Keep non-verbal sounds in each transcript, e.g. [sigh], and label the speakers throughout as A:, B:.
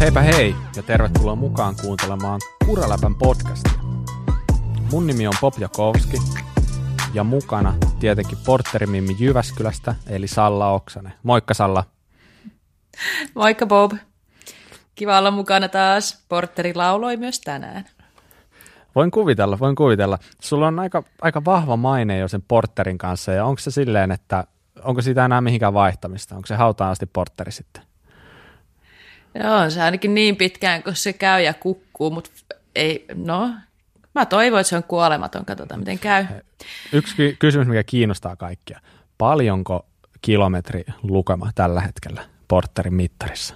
A: Heipä hei ja tervetuloa mukaan kuuntelemaan Kuraläpän podcastia. Mun nimi on Pop Jakowski ja mukana tietenkin porterimimmi Jyväskylästä eli Salla Oksanen. Moikka Salla.
B: Moikka Bob. Kiva olla mukana taas. Porteri lauloi myös tänään.
A: Voin kuvitella, voin kuvitella. Sulla on aika, aika vahva maine jo sen porterin kanssa ja onko se silleen, että onko siitä enää mihinkään vaihtamista? Onko se hautaan asti porteri sitten?
B: Joo, se ainakin niin pitkään, kun se käy ja kukkuu, mutta ei, no, mä toivon, että se on kuolematon, katsotaan miten käy.
A: Yksi kysymys, mikä kiinnostaa kaikkia. Paljonko kilometri lukema tällä hetkellä porterin mittarissa?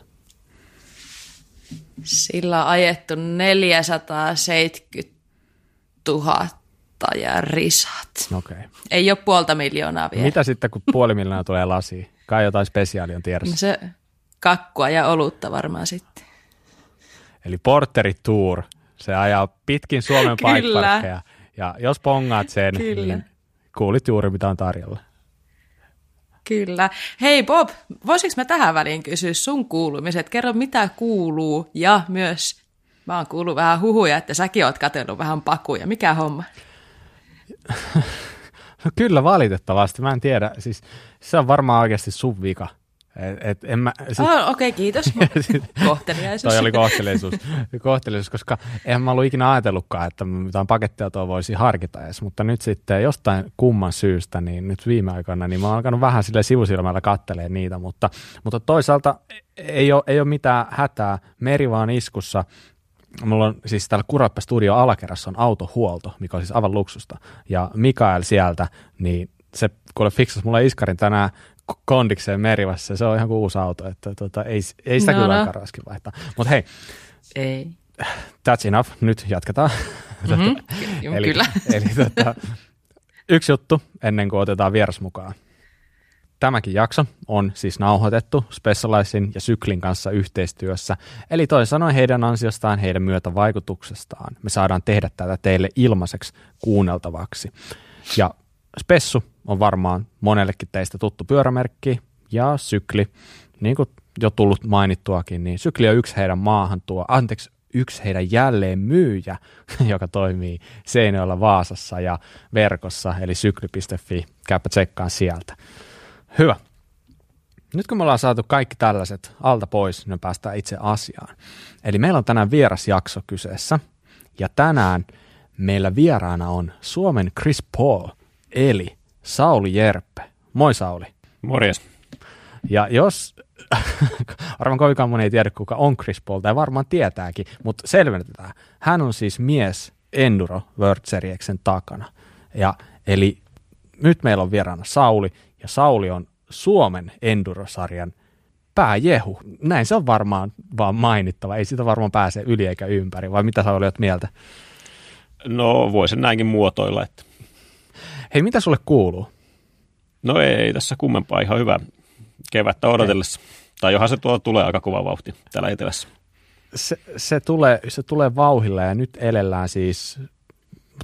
B: Sillä on ajettu 470 000 ja risat.
A: Okay.
B: Ei ole puolta miljoonaa vielä.
A: Mitä sitten, kun puoli miljoonaa tulee lasiin? Kai jotain spesiaalia on tiedossa.
B: No se kakkua ja olutta varmaan sitten.
A: Eli Porteri Tour, se ajaa pitkin Suomen [laughs] paikparkkeja. Ja jos pongaat sen, Kyllä. niin kuulit juuri mitä on tarjolla.
B: Kyllä. Hei Bob, voisiko mä tähän väliin kysyä sun kuulumiset? Kerro mitä kuuluu ja myös mä oon kuullut vähän huhuja, että säkin oot katsellut vähän pakuja. Mikä homma? [laughs]
A: no kyllä valitettavasti, mä en tiedä. Siis se on varmaan oikeasti sun vika. Et, et en mä,
B: sit... oh, Okei, okay, kiitos. [laughs] kohteliaisuus.
A: Toi oli kohteliaisuus, kohteliaisuus, koska en mä ollut ikinä ajatellutkaan, että mitään pakettiautoa voisi harkita edes, mutta nyt sitten jostain kumman syystä, niin nyt viime aikoina, niin mä oon alkanut vähän sille sivusilmällä kattelee niitä, mutta, mutta toisaalta ei ole, ei ole mitään hätää, meri vaan iskussa, Mulla on siis täällä Kurappa Studio alakerrassa on autohuolto, mikä on siis aivan luksusta. Ja Mikael sieltä, niin se kuule fiksas mulle iskarin tänään kondikseen merivassa, se on ihan kuin uusi auto, että tota, ei, ei sitä no, kyllä no. aika raskin vaihtaa. Mutta hei,
B: ei.
A: that's enough, nyt jatketaan. [laughs]
B: Mm-hmm.
A: eli,
B: kyllä. [laughs]
A: eli tota, yksi juttu ennen kuin otetaan vieras mukaan. Tämäkin jakso on siis nauhoitettu Specializin ja Syklin kanssa yhteistyössä, eli toisin sanoen heidän ansiostaan, heidän myötävaikutuksestaan. Me saadaan tehdä tätä teille ilmaiseksi kuunneltavaksi. Ja Spessu on varmaan monellekin teistä tuttu pyörämerkki ja sykli, niin kuin jo tullut mainittuakin, niin sykli on yksi heidän maahan tuo, anteeksi, yksi heidän jälleen myyjä, [laughs] joka toimii Seinäjoella Vaasassa ja verkossa, eli sykli.fi, käypä tsekkaan sieltä. Hyvä. Nyt kun me ollaan saatu kaikki tällaiset alta pois, niin päästään itse asiaan. Eli meillä on tänään vierasjakso kyseessä, ja tänään meillä vieraana on Suomen Chris Paul – eli Sauli Jerppe. Moi Sauli.
C: Morjes.
A: Ja jos, [laughs] arvan kovinkaan moni ei tiedä kuka on Chris Paul, tai varmaan tietääkin, mutta selvennetään. Hän on siis mies Enduro World Serieksen takana. Ja, eli nyt meillä on vieraana Sauli, ja Sauli on Suomen Enduro-sarjan pääjehu. Näin se on varmaan vaan mainittava. Ei sitä varmaan pääse yli eikä ympäri, vai mitä Sauli olet mieltä?
C: No voisin näinkin muotoilla, että
A: Hei, mitä sulle kuuluu?
C: No ei tässä kummempaa, ihan hyvä kevättä odotellessa. Okay. Tai johan se tuo tulee aika kova vauhti täällä etelässä.
A: Se, se, tulee, se tulee vauhilla ja nyt elellään siis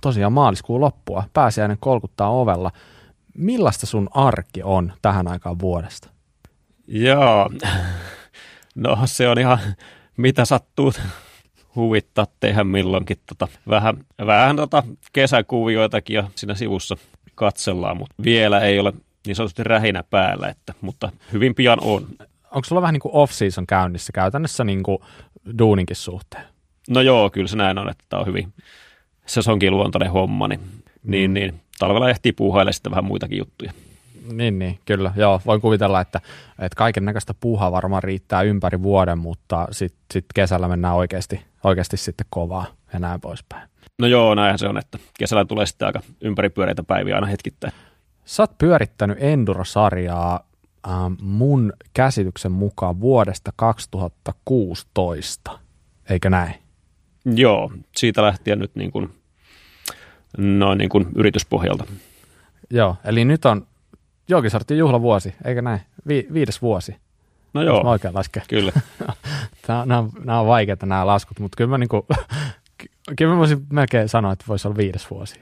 A: tosiaan maaliskuun loppua. Pääsiäinen kolkuttaa ovella. Millaista sun arki on tähän aikaan vuodesta?
C: Joo, [laughs] no se on ihan mitä sattuu huvittaa tehdä milloinkin. Tota, vähän vähän tota kesäkuvioitakin jo siinä sivussa katsellaan, mutta vielä ei ole niin sanotusti rähinä päällä, että, mutta hyvin pian on.
A: Onko sulla vähän niin kuin off-season käynnissä käytännössä niin kuin duuninkin suhteen?
C: No joo, kyllä se näin on, että tämä on hyvin sesonkin luontainen homma, niin, mm. niin, niin talvella ehtii puuhailla sitten vähän muitakin juttuja.
A: Niin, niin, kyllä. Joo, voin kuvitella, että, että kaiken näköistä puuhaa varmaan riittää ympäri vuoden, mutta sitten sit kesällä mennään oikeasti, oikeasti sitten kovaa ja näin poispäin.
C: No joo, näinhän se on, että kesällä tulee sitten aika ympäripyöreitä päiviä aina hetkittäin.
A: Sä oot pyörittänyt Enduro-sarjaa äh, mun käsityksen mukaan vuodesta 2016, eikö näin?
C: Joo, siitä lähtien nyt niin kuin, noin niin kuin yrityspohjalta.
A: Joo, eli nyt on Jookisortin juhlavuosi, eikö näin? Vi- viides vuosi.
C: No joo,
A: oikein laske.
C: kyllä.
A: nämä, nämä, nämä on vaikeita nämä laskut, mutta kyllä mä, niin kuin, [laughs] kyllä mä voisin melkein sanoa, että voisi olla viides vuosi.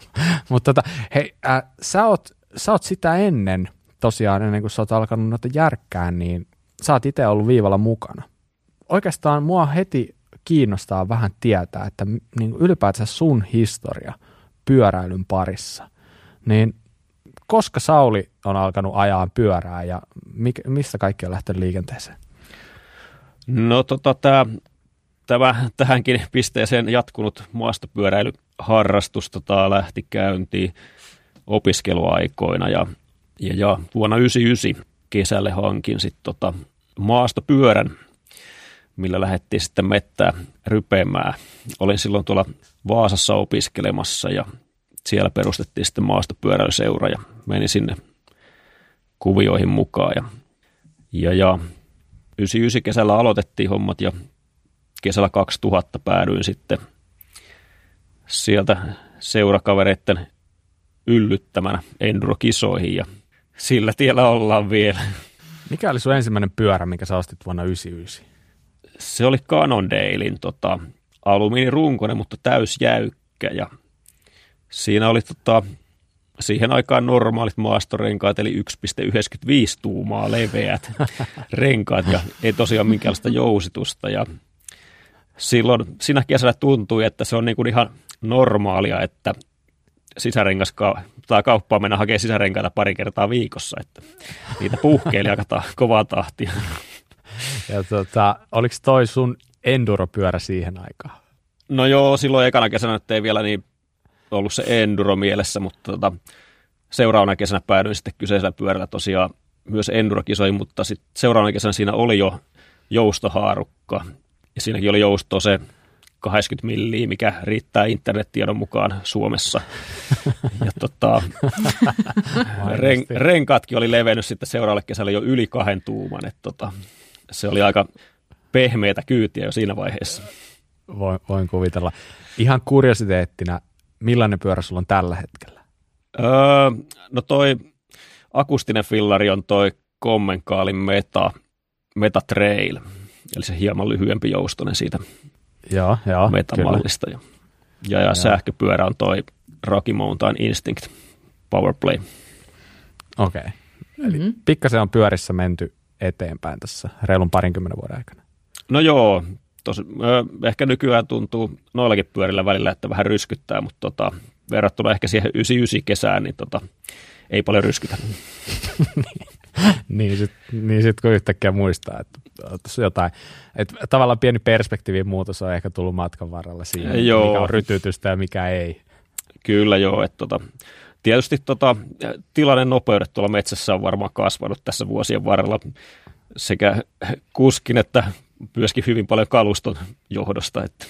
A: [laughs] mutta tota, hei, äh, sä, oot, sä oot sitä ennen, tosiaan ennen kuin sä oot alkanut noita järkkään, niin sä oot itse ollut viivalla mukana. oikeastaan mua heti kiinnostaa vähän tietää, että niin ylipäätään sun historia pyöräilyn parissa, niin koska Sauli on alkanut ajaa pyörää ja mik, mistä kaikki on lähtenyt liikenteeseen?
C: No tota, tämä, tämä tähänkin pisteeseen jatkunut maastopyöräilyharrastus tota, lähti käyntiin opiskeluaikoina ja, ja, ja vuonna 1999 kesälle hankin sitten tota maastopyörän, millä lähdettiin sitten mettää rypeämään. Olin silloin tuolla Vaasassa opiskelemassa ja siellä perustettiin sitten maastopyöräilyseura ja menin sinne kuvioihin mukaan. Ja, ja, ja 99 kesällä aloitettiin hommat ja kesällä 2000 päädyin sitten sieltä seurakavereiden yllyttämänä endurokisoihin ja sillä tiellä ollaan vielä.
A: Mikä oli sun ensimmäinen pyörä, minkä sä ostit vuonna 1999?
C: Se oli Cannondalein tota, alumiinirunkoinen, mutta täysjäykkä ja siinä oli tota, siihen aikaan normaalit maastorenkaat, eli 1,95 tuumaa leveät [laughs] renkaat ja ei tosiaan minkäänlaista jousitusta. Ja silloin siinä kesällä tuntui, että se on niin kuin ihan normaalia, että sisärengas tai kauppaan mennä hakemaan sisärenkaita pari kertaa viikossa, että niitä puhkeili aika ta- kovaa tahtia. [laughs]
A: Ja tota, oliko toi sun enduropyörä siihen aikaan?
C: No joo, silloin ekana kesänä ei vielä niin ollut se enduro mielessä, mutta tota, seuraavana kesänä päädyin sitten kyseisellä pyörällä tosiaan myös endurokisoihin, mutta sitten seuraavana kesänä siinä oli jo joustohaarukka. Ja siinäkin oli joustoa se 80 milliä, mikä riittää internettiedon mukaan Suomessa. [laughs] Ja tota, ren, renkaatkin oli levennyt sitten seuraavalle kesällä jo yli kahden tuuman. että tota, se oli aika pehmeätä kyytiä jo siinä vaiheessa.
A: Voin, voin kuvitella. Ihan kuriositeettina, millainen pyörä sulla on tällä hetkellä?
C: Öö, no toi akustinen fillari on toi Kommenkaalin Meta, Meta Trail, eli se hieman lyhyempi joustonen siitä
A: joo, joo,
C: Meta-mallista. Ja, ja, ja sähköpyörä on toi Rocky Mountain Instinct Powerplay.
A: Okei. Okay. Eli mm-hmm. pikkasen on pyörissä menty eteenpäin tässä reilun parinkymmenen vuoden aikana.
C: No joo, tos, ehkä nykyään tuntuu noillakin pyörillä välillä, että vähän ryskyttää, mutta tota, verrattuna ehkä siihen 99 kesään, niin tota, ei paljon ryskytä. [laughs]
A: niin sitten niin sit kun yhtäkkiä muistaa, että jotain, että tavallaan pieni perspektiivin muutos on ehkä tullut matkan varrella siihen, joo. mikä on rytytystä ja mikä ei.
C: Kyllä joo, että tota, tietysti tota, tilanne nopeudet tuolla metsässä on varmaan kasvanut tässä vuosien varrella sekä kuskin että myöskin hyvin paljon kaluston johdosta. Että.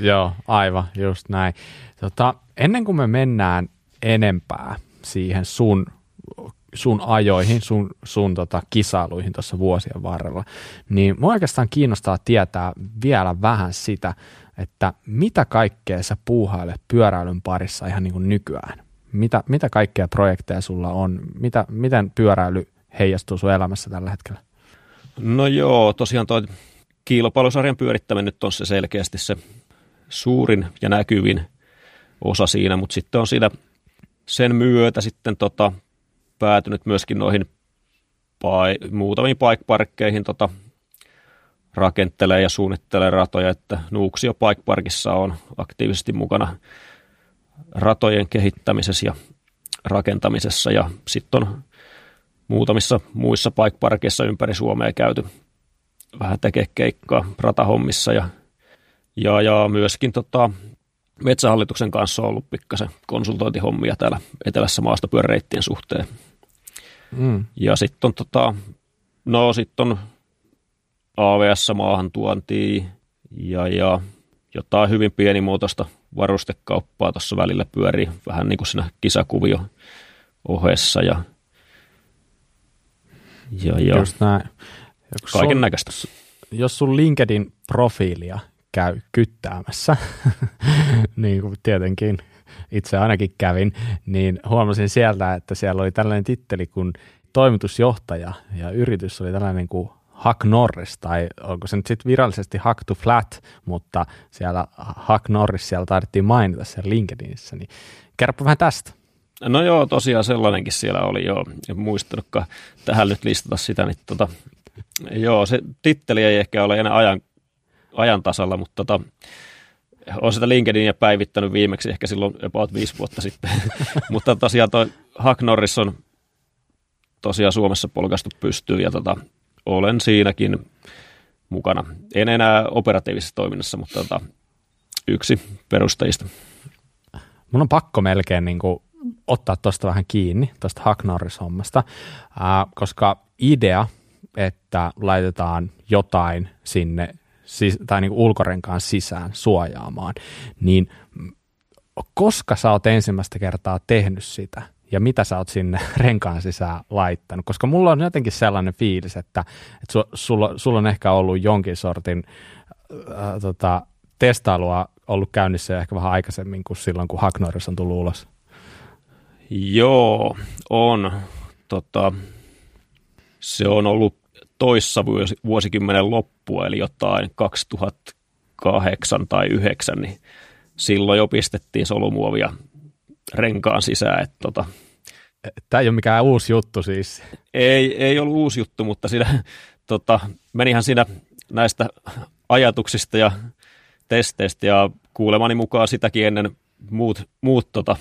A: Joo, aivan, just näin. Tota, ennen kuin me mennään enempää siihen sun, sun ajoihin, sun, sun tota, kisailuihin tuossa vuosien varrella, niin mua oikeastaan kiinnostaa tietää vielä vähän sitä, että mitä kaikkea sä puuhailet pyöräilyn parissa ihan niin kuin nykyään? Mitä, mitä kaikkea projekteja sulla on? Mitä, miten pyöräily heijastuu sun elämässä tällä hetkellä?
C: No joo, tosiaan tuo kilpailusarjan pyörittäminen nyt on se selkeästi se suurin ja näkyvin osa siinä, mutta sitten on siinä sen myötä sitten tota, päätynyt myöskin noihin pai, muutamiin paikparkkeihin tota, rakentelee ja suunnittelee ratoja, että Nuuksio Bike Parkissa on aktiivisesti mukana ratojen kehittämisessä ja rakentamisessa ja sitten on muutamissa muissa paikparkeissa ympäri Suomea käyty vähän tekee keikkaa ratahommissa ja, ja, ja myöskin tota, Metsähallituksen kanssa on ollut pikkasen konsultointihommia täällä etelässä maastopyöräreittien suhteen. Mm. Ja sitten on, tota, no, sit on AVS maahantuontia ja, ja jotain hyvin pienimuotoista varustekauppaa tuossa välillä pyörii vähän niin kuin siinä kisakuvio ohessa ja, ja, ja
A: Just näin.
C: kaiken näköistä.
A: Jos sun LinkedIn profiilia käy kyttäämässä, [laughs] niin kuin tietenkin itse ainakin kävin, niin huomasin sieltä, että siellä oli tällainen titteli kuin toimitusjohtaja ja yritys oli tällainen kuin Huck Norris, tai onko se nyt sitten virallisesti Huck to Flat, mutta siellä Huck Norris siellä taidettiin mainita siellä LinkedInissä, niin kerropa vähän tästä.
C: No joo, tosiaan sellainenkin siellä oli jo, en muistanutkaan tähän nyt listata sitä, niin tota, Joo, se titteli ei ehkä ole enää ajan, ajan tasalla, mutta tota, olen sitä LinkedInia päivittänyt viimeksi ehkä silloin about viisi vuotta sitten. [laughs] mutta tosiaan toi Huck Norris on tosiaan Suomessa polkastu pystyy ja tota, olen siinäkin mukana. En enää operatiivisessa toiminnassa, mutta tota, yksi perustajista.
A: Mun on pakko melkein niin kuin ottaa tuosta vähän kiinni, tuosta Huck Norris-hommasta, ää, koska idea, että laitetaan jotain sinne siis, tai niin ulkorenkaan sisään suojaamaan, niin koska sä oot ensimmäistä kertaa tehnyt sitä ja mitä sä oot sinne [laughs] renkaan sisään laittanut, koska mulla on jotenkin sellainen fiilis, että, että su, sulla, sulla on ehkä ollut jonkin sortin äh, tota, testailua ollut käynnissä ehkä vähän aikaisemmin kuin silloin, kun Hack Norris on tullut ulos.
C: Joo, on. Tota, se on ollut toissa vuosikymmenen loppua, eli jotain 2008 tai 2009, niin silloin jo pistettiin solumuovia renkaan sisään. Että tota,
A: Tämä ei ole mikään uusi juttu siis.
C: Ei, ei ollut uusi juttu, mutta siinä, tota, menihän siinä näistä ajatuksista ja testeistä ja kuulemani mukaan sitäkin ennen muut, muut tota,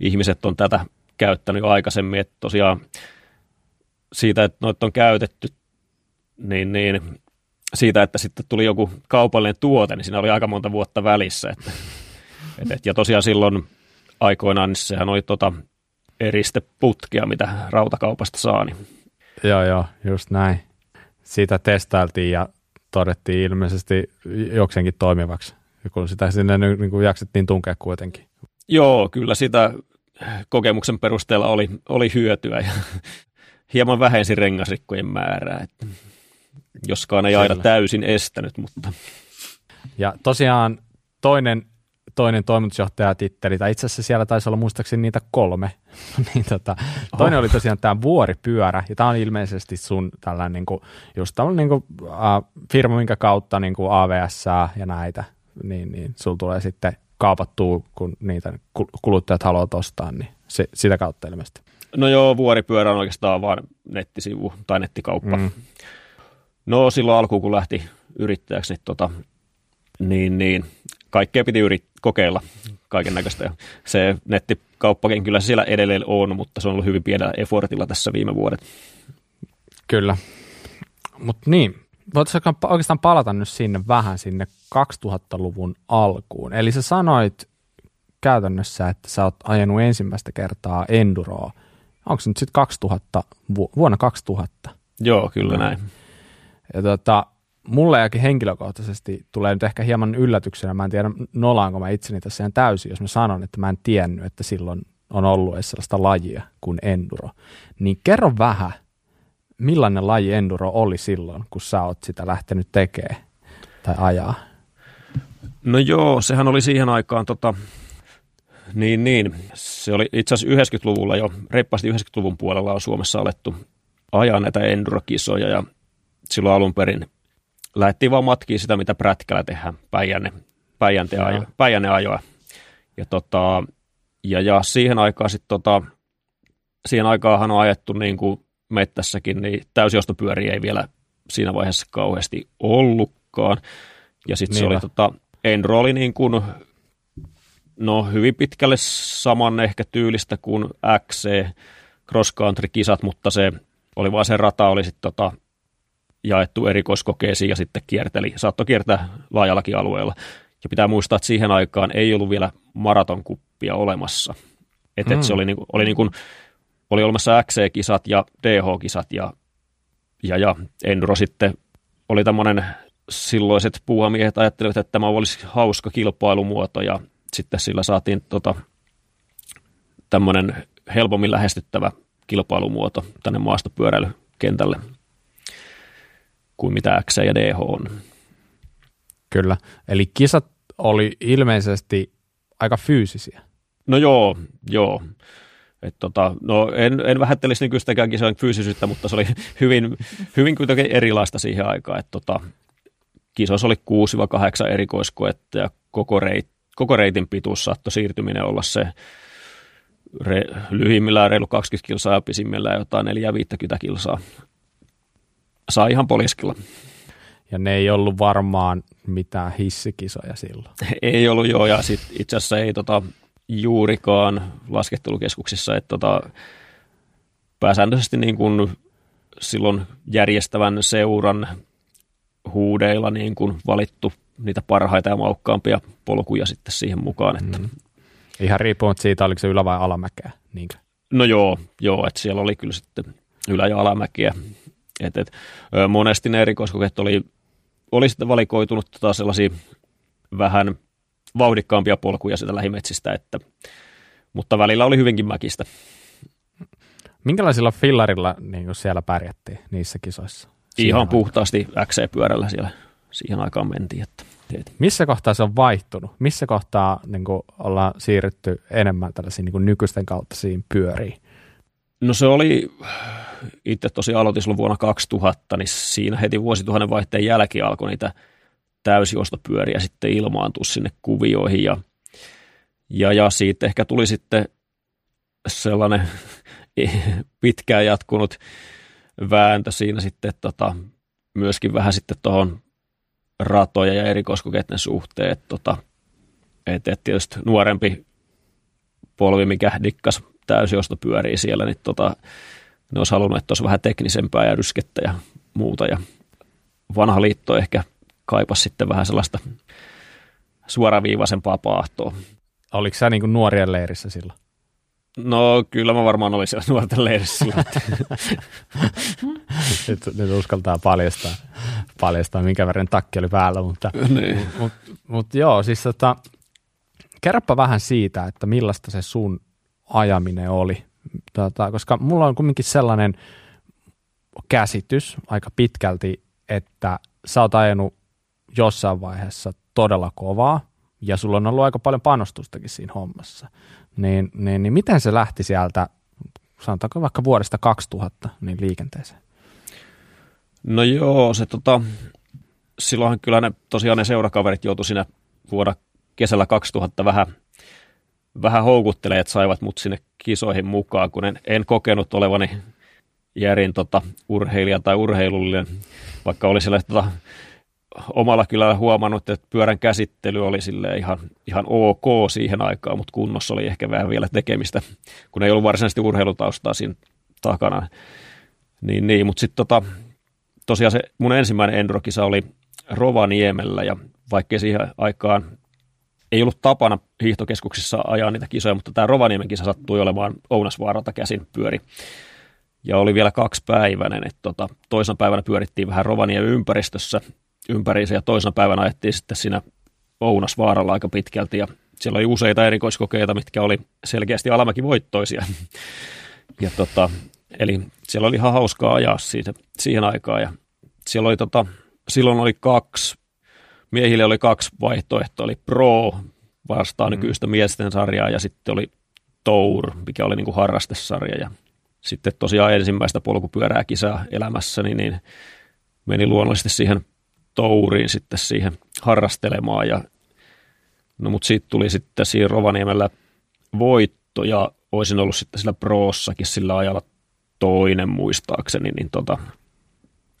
C: ihmiset on tätä käyttänyt jo aikaisemmin, että tosiaan siitä, että noita on käytetty, niin, niin siitä, että sitten tuli joku kaupallinen tuote, niin siinä oli aika monta vuotta välissä. Että, [laughs] et, et, ja tosiaan silloin aikoinaan, niin sehän oli tota eristeputkia, mitä rautakaupasta saa. Niin.
A: Joo, joo, just näin. Siitä testailtiin ja todettiin ilmeisesti jokseenkin toimivaksi, kun sitä sinne niin kuin jaksettiin tunkea kuitenkin.
C: Joo, kyllä sitä kokemuksen perusteella oli, oli hyötyä ja [laughs] hieman vähensi rengasrikkojen määrää, että joskaan ei aina täysin estänyt, mutta...
A: Ja tosiaan toinen, toinen toimitusjohtajatitteli, tai itse asiassa siellä taisi olla muistaakseni niitä kolme, [laughs] niin tota, toinen oh. oli tosiaan tämä vuoripyörä, ja tämä on ilmeisesti sun tällainen niin kuin, just tällainen niin kuin, uh, firma, minkä kautta niin kuin AVS ja näitä, niin, niin sulla tulee sitten kaapattua, kun niitä kuluttajat haluavat ostaa, niin se, sitä kautta ilmeisesti.
C: No joo, vuoripyörä on oikeastaan vain nettisivu tai nettikauppa. Mm. No silloin alkuun, kun lähti yrittäjäksi, niin, tota, niin, niin kaikkea piti yrit- kokeilla kaiken näköistä. Se nettikauppakin kyllä siellä edelleen on, mutta se on ollut hyvin pienellä effortilla tässä viime vuodet.
A: Kyllä. Mutta niin, voitaisiin oikeastaan palata nyt sinne vähän sinne 2000-luvun alkuun. Eli sä sanoit käytännössä, että sä oot ajanut ensimmäistä kertaa Enduroa. Onko se nyt sitten 2000, vuonna 2000?
C: Joo, kyllä näin.
A: Ja tota, mulle jakin henkilökohtaisesti tulee nyt ehkä hieman yllätyksenä, mä en tiedä nolaanko mä itseni tässä ihan täysin, jos mä sanon, että mä en tiennyt, että silloin on ollut edes sellaista lajia kuin enduro. Niin kerro vähän, millainen laji enduro oli silloin, kun sä oot sitä lähtenyt tekemään tai ajaa?
C: No joo, sehän oli siihen aikaan tota, niin, niin. Se oli itse asiassa 90-luvulla jo, reippaasti 90-luvun puolella on Suomessa alettu ajaa näitä endurokisoja ja silloin alun perin lähdettiin vaan matkiin sitä, mitä prätkällä tehdään, Päijänne, Päijänne, ajo, Päijänne ajoa. Ja, tota, ja, ja siihen aikaan sitten tota, siihen aikaanhan on ajettu niin kuin mettässäkin, niin täysiostopyöriä ei vielä siinä vaiheessa kauheasti ollutkaan. Ja sitten se oli tota, Enduro oli niin kuin, no hyvin pitkälle saman ehkä tyylistä kuin XC cross country kisat, mutta se oli vaan se rata oli sitten tota, jaettu erikoiskokeisiin ja sitten kierteli, saattoi kiertää laajallakin alueella. Ja pitää muistaa, että siihen aikaan ei ollut vielä maratonkuppia olemassa. Että mm. et se oli, niinku, oli, niinku, oli olemassa XC-kisat ja DH-kisat ja, ja, ja Enduro sitten oli tämmöinen silloiset puuhamiehet ajattelivat, että tämä olisi hauska kilpailumuoto ja sitten sillä saatiin tota, tämmöinen helpommin lähestyttävä kilpailumuoto tänne maastopyöräilykentälle kuin mitä X ja DH on.
A: Kyllä, eli kisat oli ilmeisesti aika fyysisiä.
C: No joo, joo. Et tota, no en, en vähättelisi nykyistäkään kisojen fyysisyyttä, mutta se oli [laughs] hyvin, hyvin kuitenkin erilaista siihen aikaan. Et tota, kisoissa oli 6-8 erikoiskoetta ja koko, reit, koko reitin pituus saattoi siirtyminen olla se re, lyhimmillään reilu 20 kilsaa ja pisimmillään jotain 4-50 kilsaa. sai ihan poliskilla.
A: Ja ne ei ollut varmaan mitään hissikisoja silloin. [laughs]
C: Ei ollut joo, ja sit itse asiassa ei tota, juurikaan laskettelukeskuksissa, että tota, pääsääntöisesti niin kuin silloin järjestävän seuran huudeilla niin kuin valittu niitä parhaita ja maukkaampia polkuja sitten siihen mukaan. Että. Mm.
A: Ihan riippumatta siitä, oliko se ylä- vai alamäkeä. Niinkö?
C: No joo, joo että siellä oli kyllä sitten ylä- ja alamäkiä. Et, et, monesti ne erikoiskokeet oli, oli sitten valikoitunut tota sellaisia vähän vauhdikkaampia polkuja sitä lähimetsistä, että, mutta välillä oli hyvinkin mäkistä.
A: Minkälaisilla fillarilla niin siellä pärjättiin niissä kisoissa?
C: Ihan puhtaasti XC-pyörällä siellä siihen aikaan mentiin. Että
A: teet. Missä kohtaa se on vaihtunut? Missä kohtaa niin kuin, ollaan siirrytty enemmän tällaisiin niin kuin nykyisten siinä pyöriin?
C: No se oli, itse tosiaan aloitin silloin vuonna 2000, niin siinä heti vuosituhannen vaihteen jälkeen alkoi niitä täysjostopyöriä sitten ilmaantua sinne kuvioihin ja, ja, ja siitä ehkä tuli sitten sellainen [laughs] pitkään jatkunut vääntö siinä sitten tota, myöskin vähän sitten tuohon ratoja ja erikoiskokeiden suhteen. Että tota, et, et tietysti nuorempi polvi, mikä dikkas täysiosto pyörii siellä, niin tota, ne olisi halunnut, että olisi vähän teknisempää ja ryskettä ja muuta. Ja vanha liitto ehkä kaipasi sitten vähän sellaista suoraviivaisempaa paahtoa.
A: Oliko sä niin kuin nuorien leirissä silloin?
C: No kyllä mä varmaan olisin siellä [laughs] nuorten leirissä. [laughs]
A: nyt, nyt uskaltaa paljastaa, paljastaa, minkä verran takki oli päällä, mutta, [laughs] niin. mut, mut joo, siis tota, kerropa vähän siitä, että millaista se sun ajaminen oli, tota, koska mulla on kumminkin sellainen käsitys aika pitkälti, että sä oot ajanut jossain vaiheessa todella kovaa, ja sulla on ollut aika paljon panostustakin siinä hommassa niin, niin, niin miten se lähti sieltä, sanotaanko vaikka vuodesta 2000, niin liikenteeseen?
C: No joo, se tota, silloinhan kyllä ne, tosiaan ne seurakaverit joutu siinä vuonna kesällä 2000 vähän, vähän houkuttelemaan, että saivat mut sinne kisoihin mukaan, kun en, en kokenut olevani järin tota, urheilija tai urheilullinen, vaikka oli siellä tota, omalla kylällä huomannut, että pyörän käsittely oli sille ihan, ihan ok siihen aikaan, mutta kunnossa oli ehkä vähän vielä tekemistä, kun ei ollut varsinaisesti urheilutaustaa siinä takana. Niin, niin mutta sitten tota, tosiaan se mun ensimmäinen endurokisa oli Rovaniemellä ja vaikkei siihen aikaan ei ollut tapana hiihtokeskuksissa ajaa niitä kisoja, mutta tämä Rovaniemen kisa sattui olemaan Ounasvaaralta käsin pyöri. Ja oli vielä kaksipäiväinen, että tota, toisena päivänä pyörittiin vähän Rovaniemen ympäristössä ympäriinsä ja toisena päivänä ajettiin sitten siinä Ounasvaaralla aika pitkälti ja siellä oli useita erikoiskokeita, mitkä oli selkeästi alamäki voittoisia. [laughs] ja tota, eli siellä oli ihan hauskaa ajaa siitä, siihen aikaan ja siellä oli tota, silloin oli kaksi, miehille oli kaksi vaihtoehtoa, oli Pro vastaan mm. nykyistä miesten sarjaa ja sitten oli Tour, mikä oli niin kuin harrastesarja ja sitten tosiaan ensimmäistä polkupyörää kisaa elämässäni, niin meni luonnollisesti siihen touriin sitten siihen harrastelemaan. Ja, no mutta siitä tuli sitten siinä Rovaniemellä voitto ja olisin ollut sitten sillä proossakin sillä ajalla toinen muistaakseni, niin tota,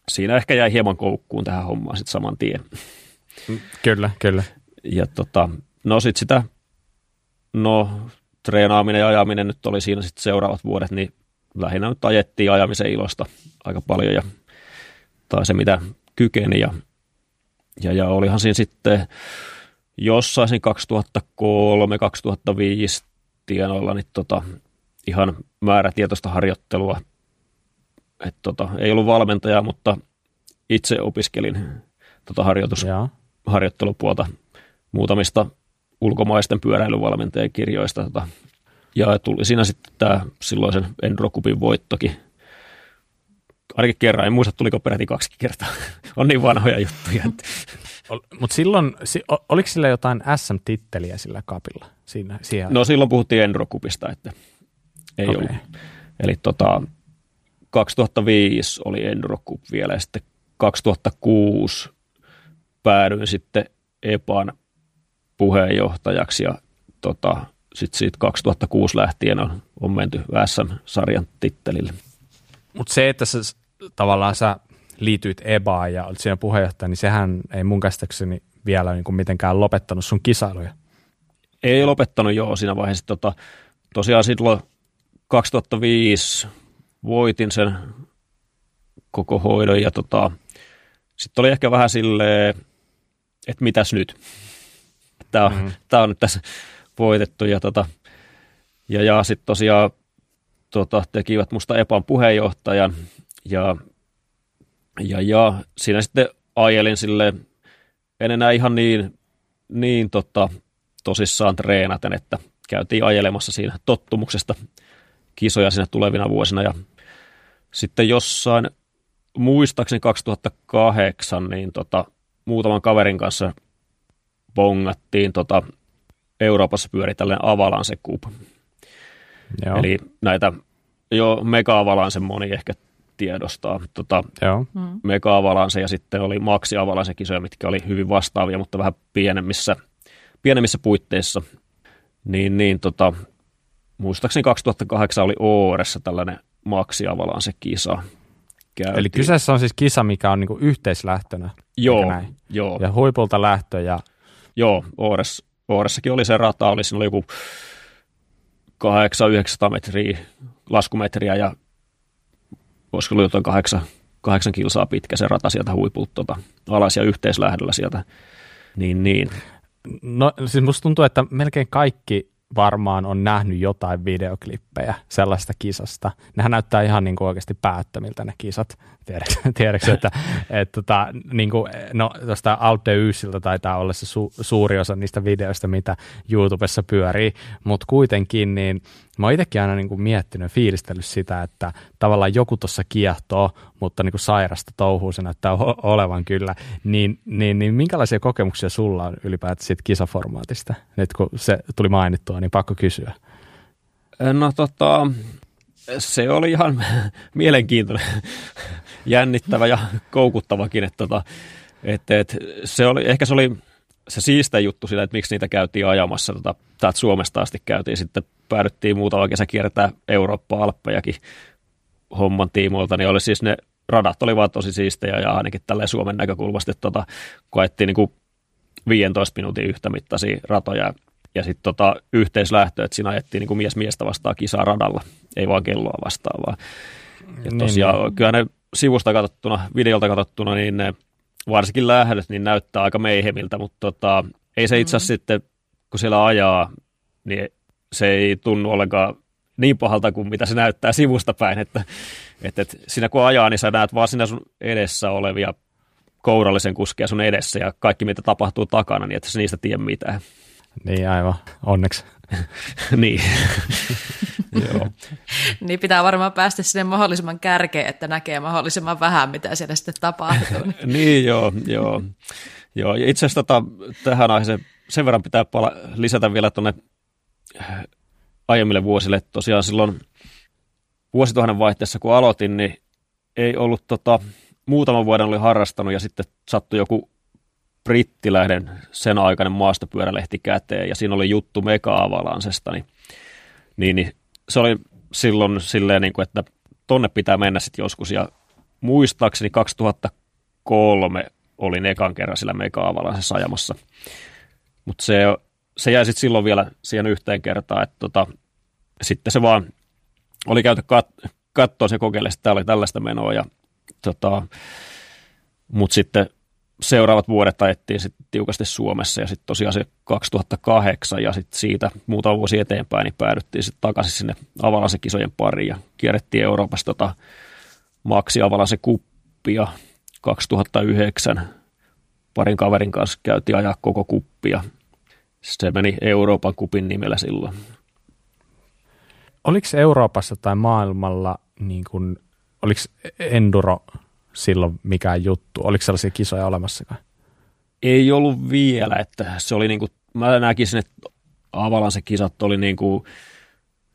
C: siinä ehkä jäi hieman koukkuun tähän hommaan sitten saman tien.
A: Kyllä, kyllä.
C: Ja tota, no sitten sitä, no treenaaminen ja ajaminen nyt oli siinä sitten seuraavat vuodet, niin lähinnä nyt ajettiin ajamisen ilosta aika paljon ja tai se mitä kykeni ja ja, ja olihan siinä sitten jossain 2003-2005 tienoilla niin tota, ihan määrätietoista harjoittelua. Et tota, ei ollut valmentajaa, mutta itse opiskelin tota harjoitus, harjoittelupuolta muutamista ulkomaisten pyöräilyvalmentajien kirjoista. Tota, ja tuli siinä sitten tämä silloisen Endrokupin voittokin. Ainakin kerran, en muista tuliko peräti kaksi kertaa. [laughs] On niin vanhoja juttuja.
A: Mutta silloin, oliko sillä jotain SM-titteliä sillä kapilla? Siinä,
C: siellä? No silloin puhuttiin Endrokupista, että ei okay. ollut. Eli tota, 2005 oli Endrokup vielä ja sitten 2006 päädyin sitten EPAN puheenjohtajaksi ja tota, sitten siitä 2006 lähtien on, on menty SM-sarjan tittelille.
A: Mutta se, että sä, tavallaan sä liityit EBAan ja olit siinä puheenjohtaja, niin sehän ei mun käsittääkseni vielä niin kuin mitenkään lopettanut sun kisailuja.
C: Ei lopettanut joo siinä vaiheessa. Tota, tosiaan silloin 2005 voitin sen koko hoidon ja tota, sitten oli ehkä vähän silleen, että mitäs nyt. Tämä on, mm-hmm. tää on nyt tässä voitettu ja, tota, ja, ja sitten tosiaan tota, tekivät musta EPAn puheenjohtajan ja, ja, ja siinä sitten ajelin sille en enää ihan niin, niin tota, tosissaan treenaten, että käytiin ajelemassa siinä tottumuksesta kisoja siinä tulevina vuosina ja sitten jossain muistaakseni 2008 niin tota, muutaman kaverin kanssa bongattiin tota, Euroopassa pyöri tällainen Avalanche Cup. Joo. Eli näitä jo mega Avalanche moni ehkä tiedostaa. Tota, Joo. Mm. Mega Avalanche ja sitten oli Maxi Avalanche kisoja, mitkä oli hyvin vastaavia, mutta vähän pienemmissä, pienemmissä puitteissa. Niin, niin tota, muistaakseni 2008 oli Ooressa tällainen Maxi Avalanche kisa.
A: Käytiin. Eli kyseessä on siis kisa, mikä on niinku yhteislähtönä.
C: Joo, joo.
A: Ja huipulta lähtö ja...
C: Joo, Oores, Ooressakin oli se rata, oli siinä oli joku 800-900 metriä laskumetriä ja olisiko ollut jotain kahdeksan, kahdeksan kilsaa pitkä se rata sieltä huipulta tota, alas ja yhteislähdöllä sieltä. Niin, niin.
A: No siis musta tuntuu, että melkein kaikki varmaan on nähnyt jotain videoklippejä sellaista kisasta. Nehän näyttää ihan niin kuin oikeasti päättömiltä ne kisat. Tiedätkö, [laughs] että, että tota, niin kuin, no tuosta the Ysiltä taitaa olla se su, suuri osa niistä videoista, mitä YouTubessa pyörii, mutta kuitenkin niin mä oon itsekin aina niin kuin miettinyt ja fiilistellyt sitä, että tavallaan joku tuossa kiehtoo, mutta niin kuin sairasta touhuu se näyttää olevan kyllä, niin, niin, niin minkälaisia kokemuksia sulla on ylipäätään siitä kisaformaatista? Nyt kun se tuli mainittua, niin pakko kysyä.
C: No tota, se oli ihan [laughs] mielenkiintoinen, jännittävä ja koukuttavakin, että tota, et, et, se oli, ehkä se oli se siistä juttu sillä, että miksi niitä käytiin ajamassa. Tota, täältä Suomesta asti käytiin sitten, päädyttiin muutama kesä kiertää Eurooppa-alppejakin homman tiimoilta, niin oli siis ne radat oli vaan tosi siistejä ja ainakin tällä Suomen näkökulmasta, että tota, koettiin niin kuin 15 minuutin yhtämittaisia ratoja ja sitten tota, yhteislähtö, että siinä ajettiin niin kuin mies miestä vastaan kisaa radalla, ei vaan kelloa vastaan vaan. Ja niin, tosiaan, niin. kyllä ne sivusta katsottuna, videolta katsottuna, niin ne varsinkin lähdöt niin näyttää aika meihemiltä, mutta tota, ei se itse asiassa mm. sitten, kun siellä ajaa, niin se ei tunnu ollenkaan niin pahalta kuin mitä se näyttää sivusta päin, että, että, että siinä kun ajaa, niin sä näet vaan siinä sun edessä olevia kourallisen kuskeja sun edessä ja kaikki mitä tapahtuu takana, niin että sä niistä tiedä mitään.
A: Niin aivan, onneksi. [laughs]
C: niin. [laughs]
B: Joo. niin pitää varmaan päästä sinne mahdollisimman kärkeen, että näkee mahdollisimman vähän, mitä siellä sitten tapahtuu. [laughs]
C: niin, joo, joo. joo. Ja itse asiassa tota, tähän aiheeseen sen verran pitää pala- lisätä vielä tuonne äh, aiemmille vuosille. Tosiaan silloin vuosituhannen vaihteessa, kun aloitin, niin ei ollut tota, muutaman vuoden oli harrastanut ja sitten sattui joku brittilähden sen aikainen maastopyörälehti käteen ja siinä oli juttu mega-avalansesta, niin, niin, niin se oli silloin silleen, niin kuin, että tonne pitää mennä sitten joskus ja muistaakseni 2003 olin ekan kerran sillä mega-avalansessa ajamassa, mutta se, se jäi sitten silloin vielä siihen yhteen kertaan, että tota, sitten se vaan oli käyty kat- katsoa se kokeile, että tämä oli tällaista menoa ja tota, mutta sitten seuraavat vuodet ajettiin sitten tiukasti Suomessa ja sitten tosiaan se 2008 ja sitten siitä muutama vuosi eteenpäin niin päädyttiin sitten takaisin sinne Avalanse-kisojen pariin ja kierrettiin Euroopassa tota Maxi Avalanse kuppia 2009 parin kaverin kanssa käytiin ajaa koko kuppia. Se meni Euroopan kupin nimellä silloin.
A: Oliko Euroopassa tai maailmalla, niin kuin, oliko enduro silloin mikään juttu? Oliko sellaisia kisoja olemassakaan?
C: Ei ollut vielä, että se oli niin kuin, mä näkisin, että Avalan se kisat oli niin kuin,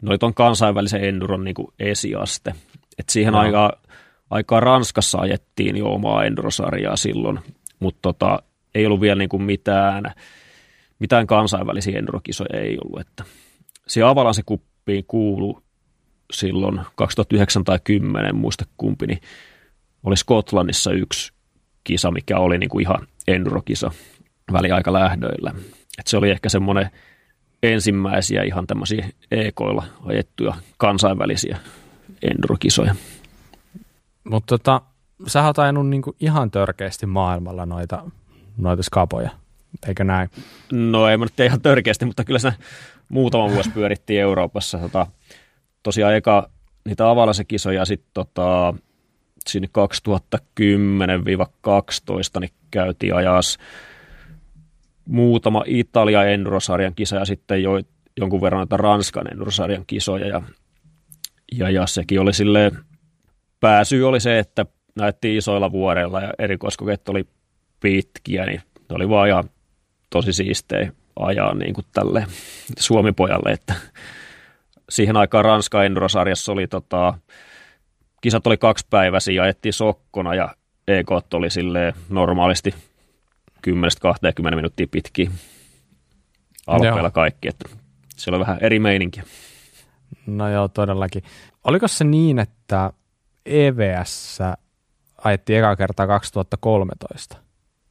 C: noit on kansainvälisen enduron niin kuin esiaste. Et siihen no. aikaan, aikaan Ranskassa ajettiin jo omaa endurosarjaa silloin, mutta tota, ei ollut vielä niin kuin mitään, mitään kansainvälisiä endurokisoja ei ollut. Että siihen Avalanse kuppiin kuulu silloin 2009 tai 2010, muista kumpi, niin oli Skotlannissa yksi kisa, mikä oli niin kuin ihan endurokisa väliaikalähdöillä. Et se oli ehkä semmoinen ensimmäisiä ihan tämmöisiä EKilla ajettuja kansainvälisiä endurokisoja.
A: Mutta tota, sä oot ajanut niinku ihan törkeästi maailmalla noita, noita skapoja, eikö näin?
C: No ei mä nyt ihan törkeästi, mutta kyllä se muutama vuosi pyörittiin Euroopassa. Tota, tosiaan eka niitä kisoja sitten tota, sinne 2010-12 niin käytiin ajas muutama Italia Endurosarjan kisa ja sitten jo, jonkun verran näitä Ranskan Endurosarjan kisoja ja, ja, ja sekin oli silleen, pääsy oli se, että näytti isoilla vuorella ja erikoiskokeet oli pitkiä, niin ne oli vaan ihan tosi siistejä ajaa niin kuin tälle Suomipojalle, että siihen aikaan Ranska Endurosarjassa oli tota, kisat oli kaksipäiväisiä ja ajettiin sokkona ja EK oli sille normaalisti 10-20 minuuttia pitkiä alpeilla kaikki, että se oli vähän eri meininki.
A: No joo, todellakin. Oliko se niin, että EVS ajettiin eka kertaa 2013?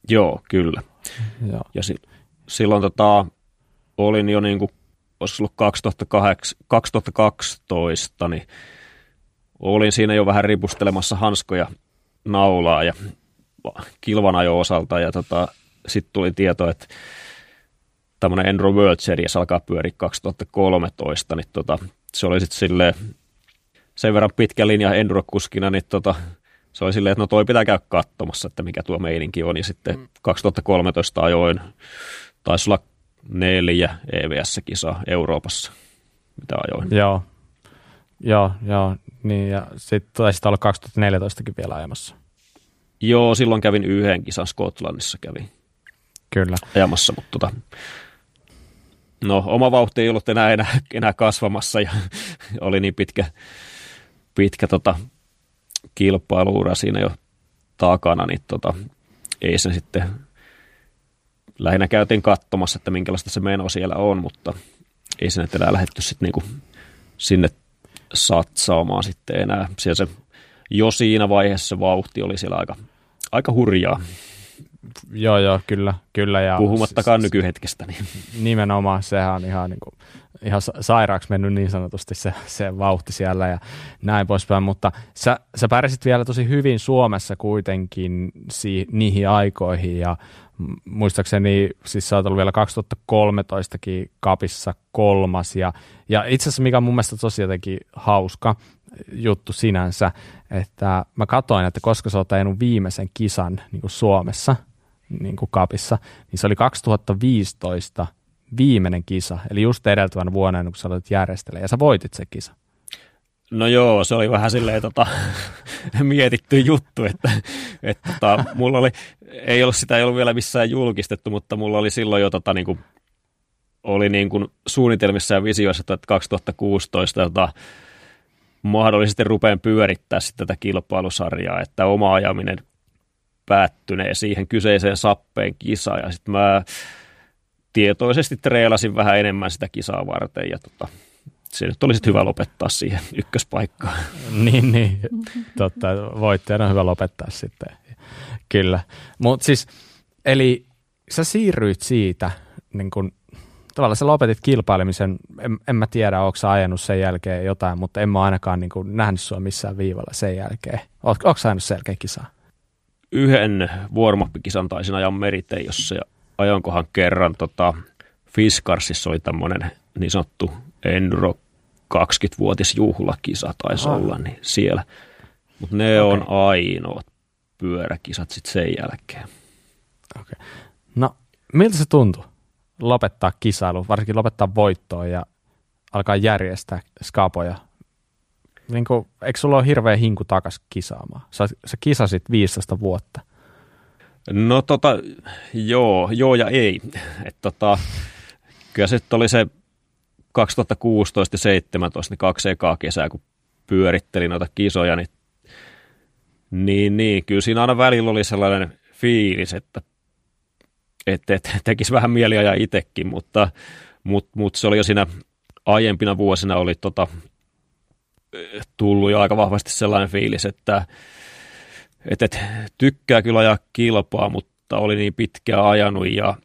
C: Joo, kyllä. Joo. Ja si- silloin tota, olin jo niin kuin, olisiko ollut 2008, 2012, niin olin siinä jo vähän ripustelemassa hanskoja naulaa ja kilvanajo osalta ja tota, sitten tuli tieto, että tämmöinen Endro World Series alkaa pyöriä 2013, niin tota, se oli sitten silleen sen verran pitkä linja Enduro-kuskina, niin tota, se oli silleen, että no toi pitää käydä katsomassa, että mikä tuo meininki on. Ja sitten 2013 mm. ajoin, taisi olla neljä EVS-kisaa Euroopassa, mitä ajoin.
A: Joo, joo, joo. Niin, ja sitten taisi olla 2014kin vielä ajamassa.
C: Joo, silloin kävin yhden kisan Skotlannissa kävin.
A: Kyllä.
C: Ajamassa, mutta tota, no oma vauhti ei ollut enää, enää, enää kasvamassa ja [laughs] oli niin pitkä, pitkä tota, kilpailuura siinä jo takana, niin tota, ei se sitten, lähinnä käytiin katsomassa, että minkälaista se meno siellä on, mutta ei se enää lähdetty sitten niinku sinne satsaamaan sitten enää. Siellä se, jo siinä vaiheessa vauhti oli siellä aika, aika hurjaa.
A: Joo, joo, kyllä. kyllä ja
C: Puhumattakaan siis, nykyhetkestä. Niin.
A: Nimenomaan, sehän on ihan, niin kuin, ihan sairaaksi mennyt niin sanotusti se, se vauhti siellä ja näin poispäin, mutta sä, sä pärjäsit vielä tosi hyvin Suomessa kuitenkin si, niihin aikoihin ja muistaakseni siis sä oot ollut vielä 2013kin kapissa kolmas ja, ja itse asiassa mikä on mun mielestä tosi jotenkin hauska juttu sinänsä, että mä katsoin, että koska sä oot ajanut viimeisen kisan niin kuin Suomessa niin kuin kapissa, niin se oli 2015 viimeinen kisa, eli just edeltävän vuonna, kun sä aloitit järjestellä, ja sä voitit se kisa.
C: No joo, se oli vähän silleen tota, [laughs] mietitty juttu, että, että tota, mulla oli, ei ollut sitä ei ollut vielä missään julkistettu, mutta mulla oli silloin jo tota, niin kuin, oli niin kuin suunnitelmissa ja visioissa, että 2016 tota, mahdollisesti rupean pyörittää sitten tätä kilpailusarjaa, että oma ajaminen päättynee siihen kyseiseen sappeen kisaan. Ja sitten mä tietoisesti treilasin vähän enemmän sitä kisaa varten ja tota, se nyt olisi hyvä lopettaa siihen ykköspaikkaan. [laughs]
A: niin, niin. Totta, voittajana on hyvä lopettaa sitten. Kyllä. Mutta siis, eli sä siirryit siitä, niin kun, tavallaan sä lopetit kilpailemisen, en, en mä tiedä, onko sä ajanut sen jälkeen jotain, mutta en mä ainakaan niin kun, nähnyt sua missään viivalla sen jälkeen. Oot, onko sä ajanut sen jälkeen kisaa?
C: Yhden warm taisin ajan Meriteijossa ja ajankohan kerran tota, Fiskarsissa oli tämmöinen niin sanottu Enduro 20-vuotisjuhlakisa taisi Aha. olla, niin siellä. Mutta ne okay. on ainoat pyöräkisat sitten sen jälkeen.
A: Okay. No, miltä se tuntui lopettaa kisailu, varsinkin lopettaa voittoa ja alkaa järjestää skapoja? Niin kuin, eikö sulla ole hirveä hinku takas kisaamaan? Sä, sä kisasit 15 vuotta.
C: No tota, joo, joo ja ei. [laughs] Et tota, kyllä se oli se 2016 ja 2017, niin kaksi ekaa kesää, kun pyörittelin noita kisoja, niin, niin, niin kyllä siinä aina välillä oli sellainen fiilis, että et, et, tekisi vähän mieli ajaa itsekin, mutta, mutta, mutta se oli jo siinä aiempina vuosina oli tota, tullut jo aika vahvasti sellainen fiilis, että, että et, tykkää kyllä ajaa kilpaa, mutta oli niin pitkään ajanut ja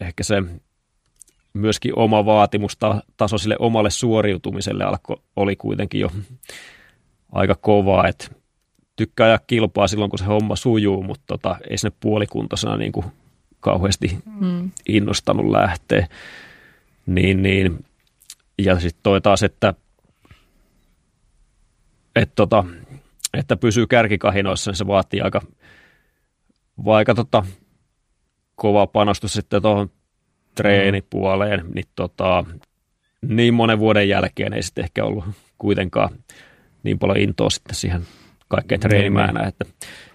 C: ehkä se myöskin oma vaatimustaso sille omalle suoriutumiselle alko, oli kuitenkin jo aika kova, että tykkää ajaa kilpaa silloin, kun se homma sujuu, mutta tota, ei sinne puolikuntoisena niin kuin kauheasti mm. innostanut lähteä. Niin, niin. Ja sitten toi taas, että, että, tota, että pysyy kärkikahinoissa, niin se vaatii aika, vaikka tota, kova panostus sitten tuohon treenipuoleen, niin, tota, niin monen vuoden jälkeen ei sitten ehkä ollut kuitenkaan niin paljon intoa sitten siihen kaikkeen treenimäänä, että,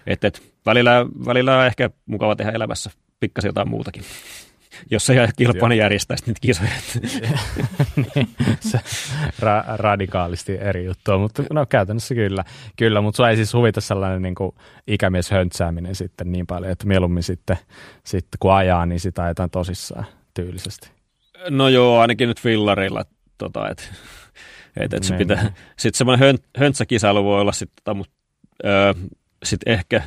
C: että, että välillä, välillä on ehkä mukava tehdä elämässä pikkasen jotain muutakin. [laughs] Jos ei kilpaa, niin järjestäisi niitä kisoja. [laughs]
A: niin, se ra- radikaalisti eri juttu mutta no käytännössä kyllä. Kyllä, mutta sua ei siis huvita sellainen niin kuin ikämies höntsääminen sitten niin paljon, että mieluummin sitten, sitten kun ajaa, niin sitä ajetaan tosissaan tyylisesti.
C: No joo, ainakin nyt fillarilla, tota, että [laughs] et, et se niin, pitää, sitten semmoinen hön, höntsäkisailu voi olla sitten, tota, mutta öö, sitten ehkä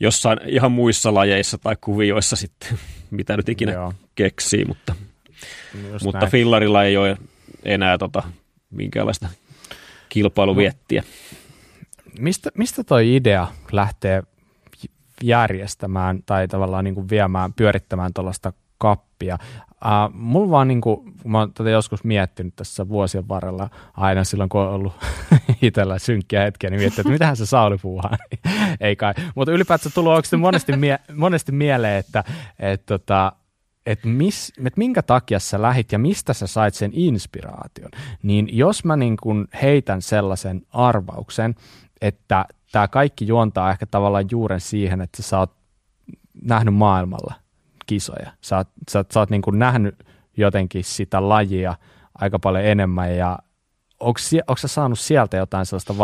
C: jossain ihan muissa lajeissa tai kuvioissa sitten, [laughs] mitä nyt ikinä Joo. keksii, mutta, mutta fillarilla ei ole enää tota, minkäänlaista kilpailuviettiä. No,
A: mistä, mistä toi idea lähtee järjestämään tai tavallaan niin kuin viemään, pyörittämään tuollaista kappia. Uh, mulla vaan niin kuin, mä oon tätä joskus miettinyt tässä vuosien varrella, aina silloin kun on ollut [laughs] itsellä synkkiä hetkiä, niin miettinyt, että mitähän se Sauli puuhaa. Ei kai. Mutta ylipäätään tullut onko monesti, mie- monesti mieleen, että et, tota, että mis, et minkä takia sä lähit ja mistä sä sait sen inspiraation, niin jos mä niin kun heitän sellaisen arvauksen, että tämä kaikki juontaa ehkä tavallaan juuren siihen, että sä oot nähnyt maailmalla kisoja. Sä oot, sä, sä oot niin kuin nähnyt jotenkin sitä lajia aika paljon enemmän ja onko, sä saanut sieltä jotain sellaista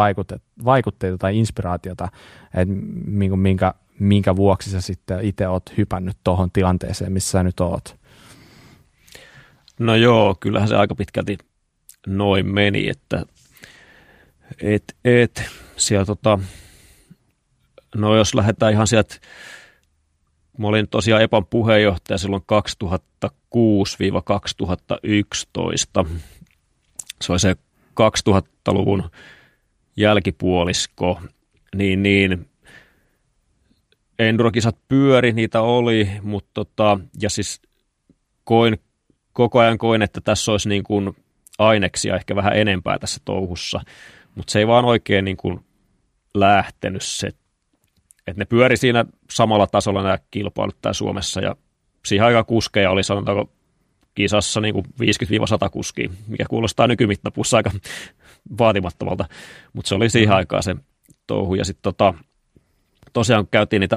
A: vaikutteita tai inspiraatiota, että minkä, minkä vuoksi sä sitten itse oot hypännyt tuohon tilanteeseen, missä sä nyt oot?
C: No joo, kyllähän se aika pitkälti noin meni, että et, et, siellä tota, no jos lähdetään ihan sieltä Mä olin tosiaan EPAn puheenjohtaja silloin 2006-2011. Se oli se 2000-luvun jälkipuolisko. Niin, niin endurokisat pyöri, niitä oli, mutta tota, ja siis koin, koko ajan koin, että tässä olisi niin kuin aineksia ehkä vähän enempää tässä touhussa, mutta se ei vaan oikein niin kuin lähtenyt se että ne pyöri siinä samalla tasolla nämä kilpailut täällä Suomessa ja siihen aikaan kuskeja oli sanotaanko kisassa niin 50-100 kuskia, mikä kuulostaa nykymittapuussa aika vaatimattomalta, mutta se oli siihen mm. aikaan se touhu. Ja sitten tota, tosiaan käytiin niitä,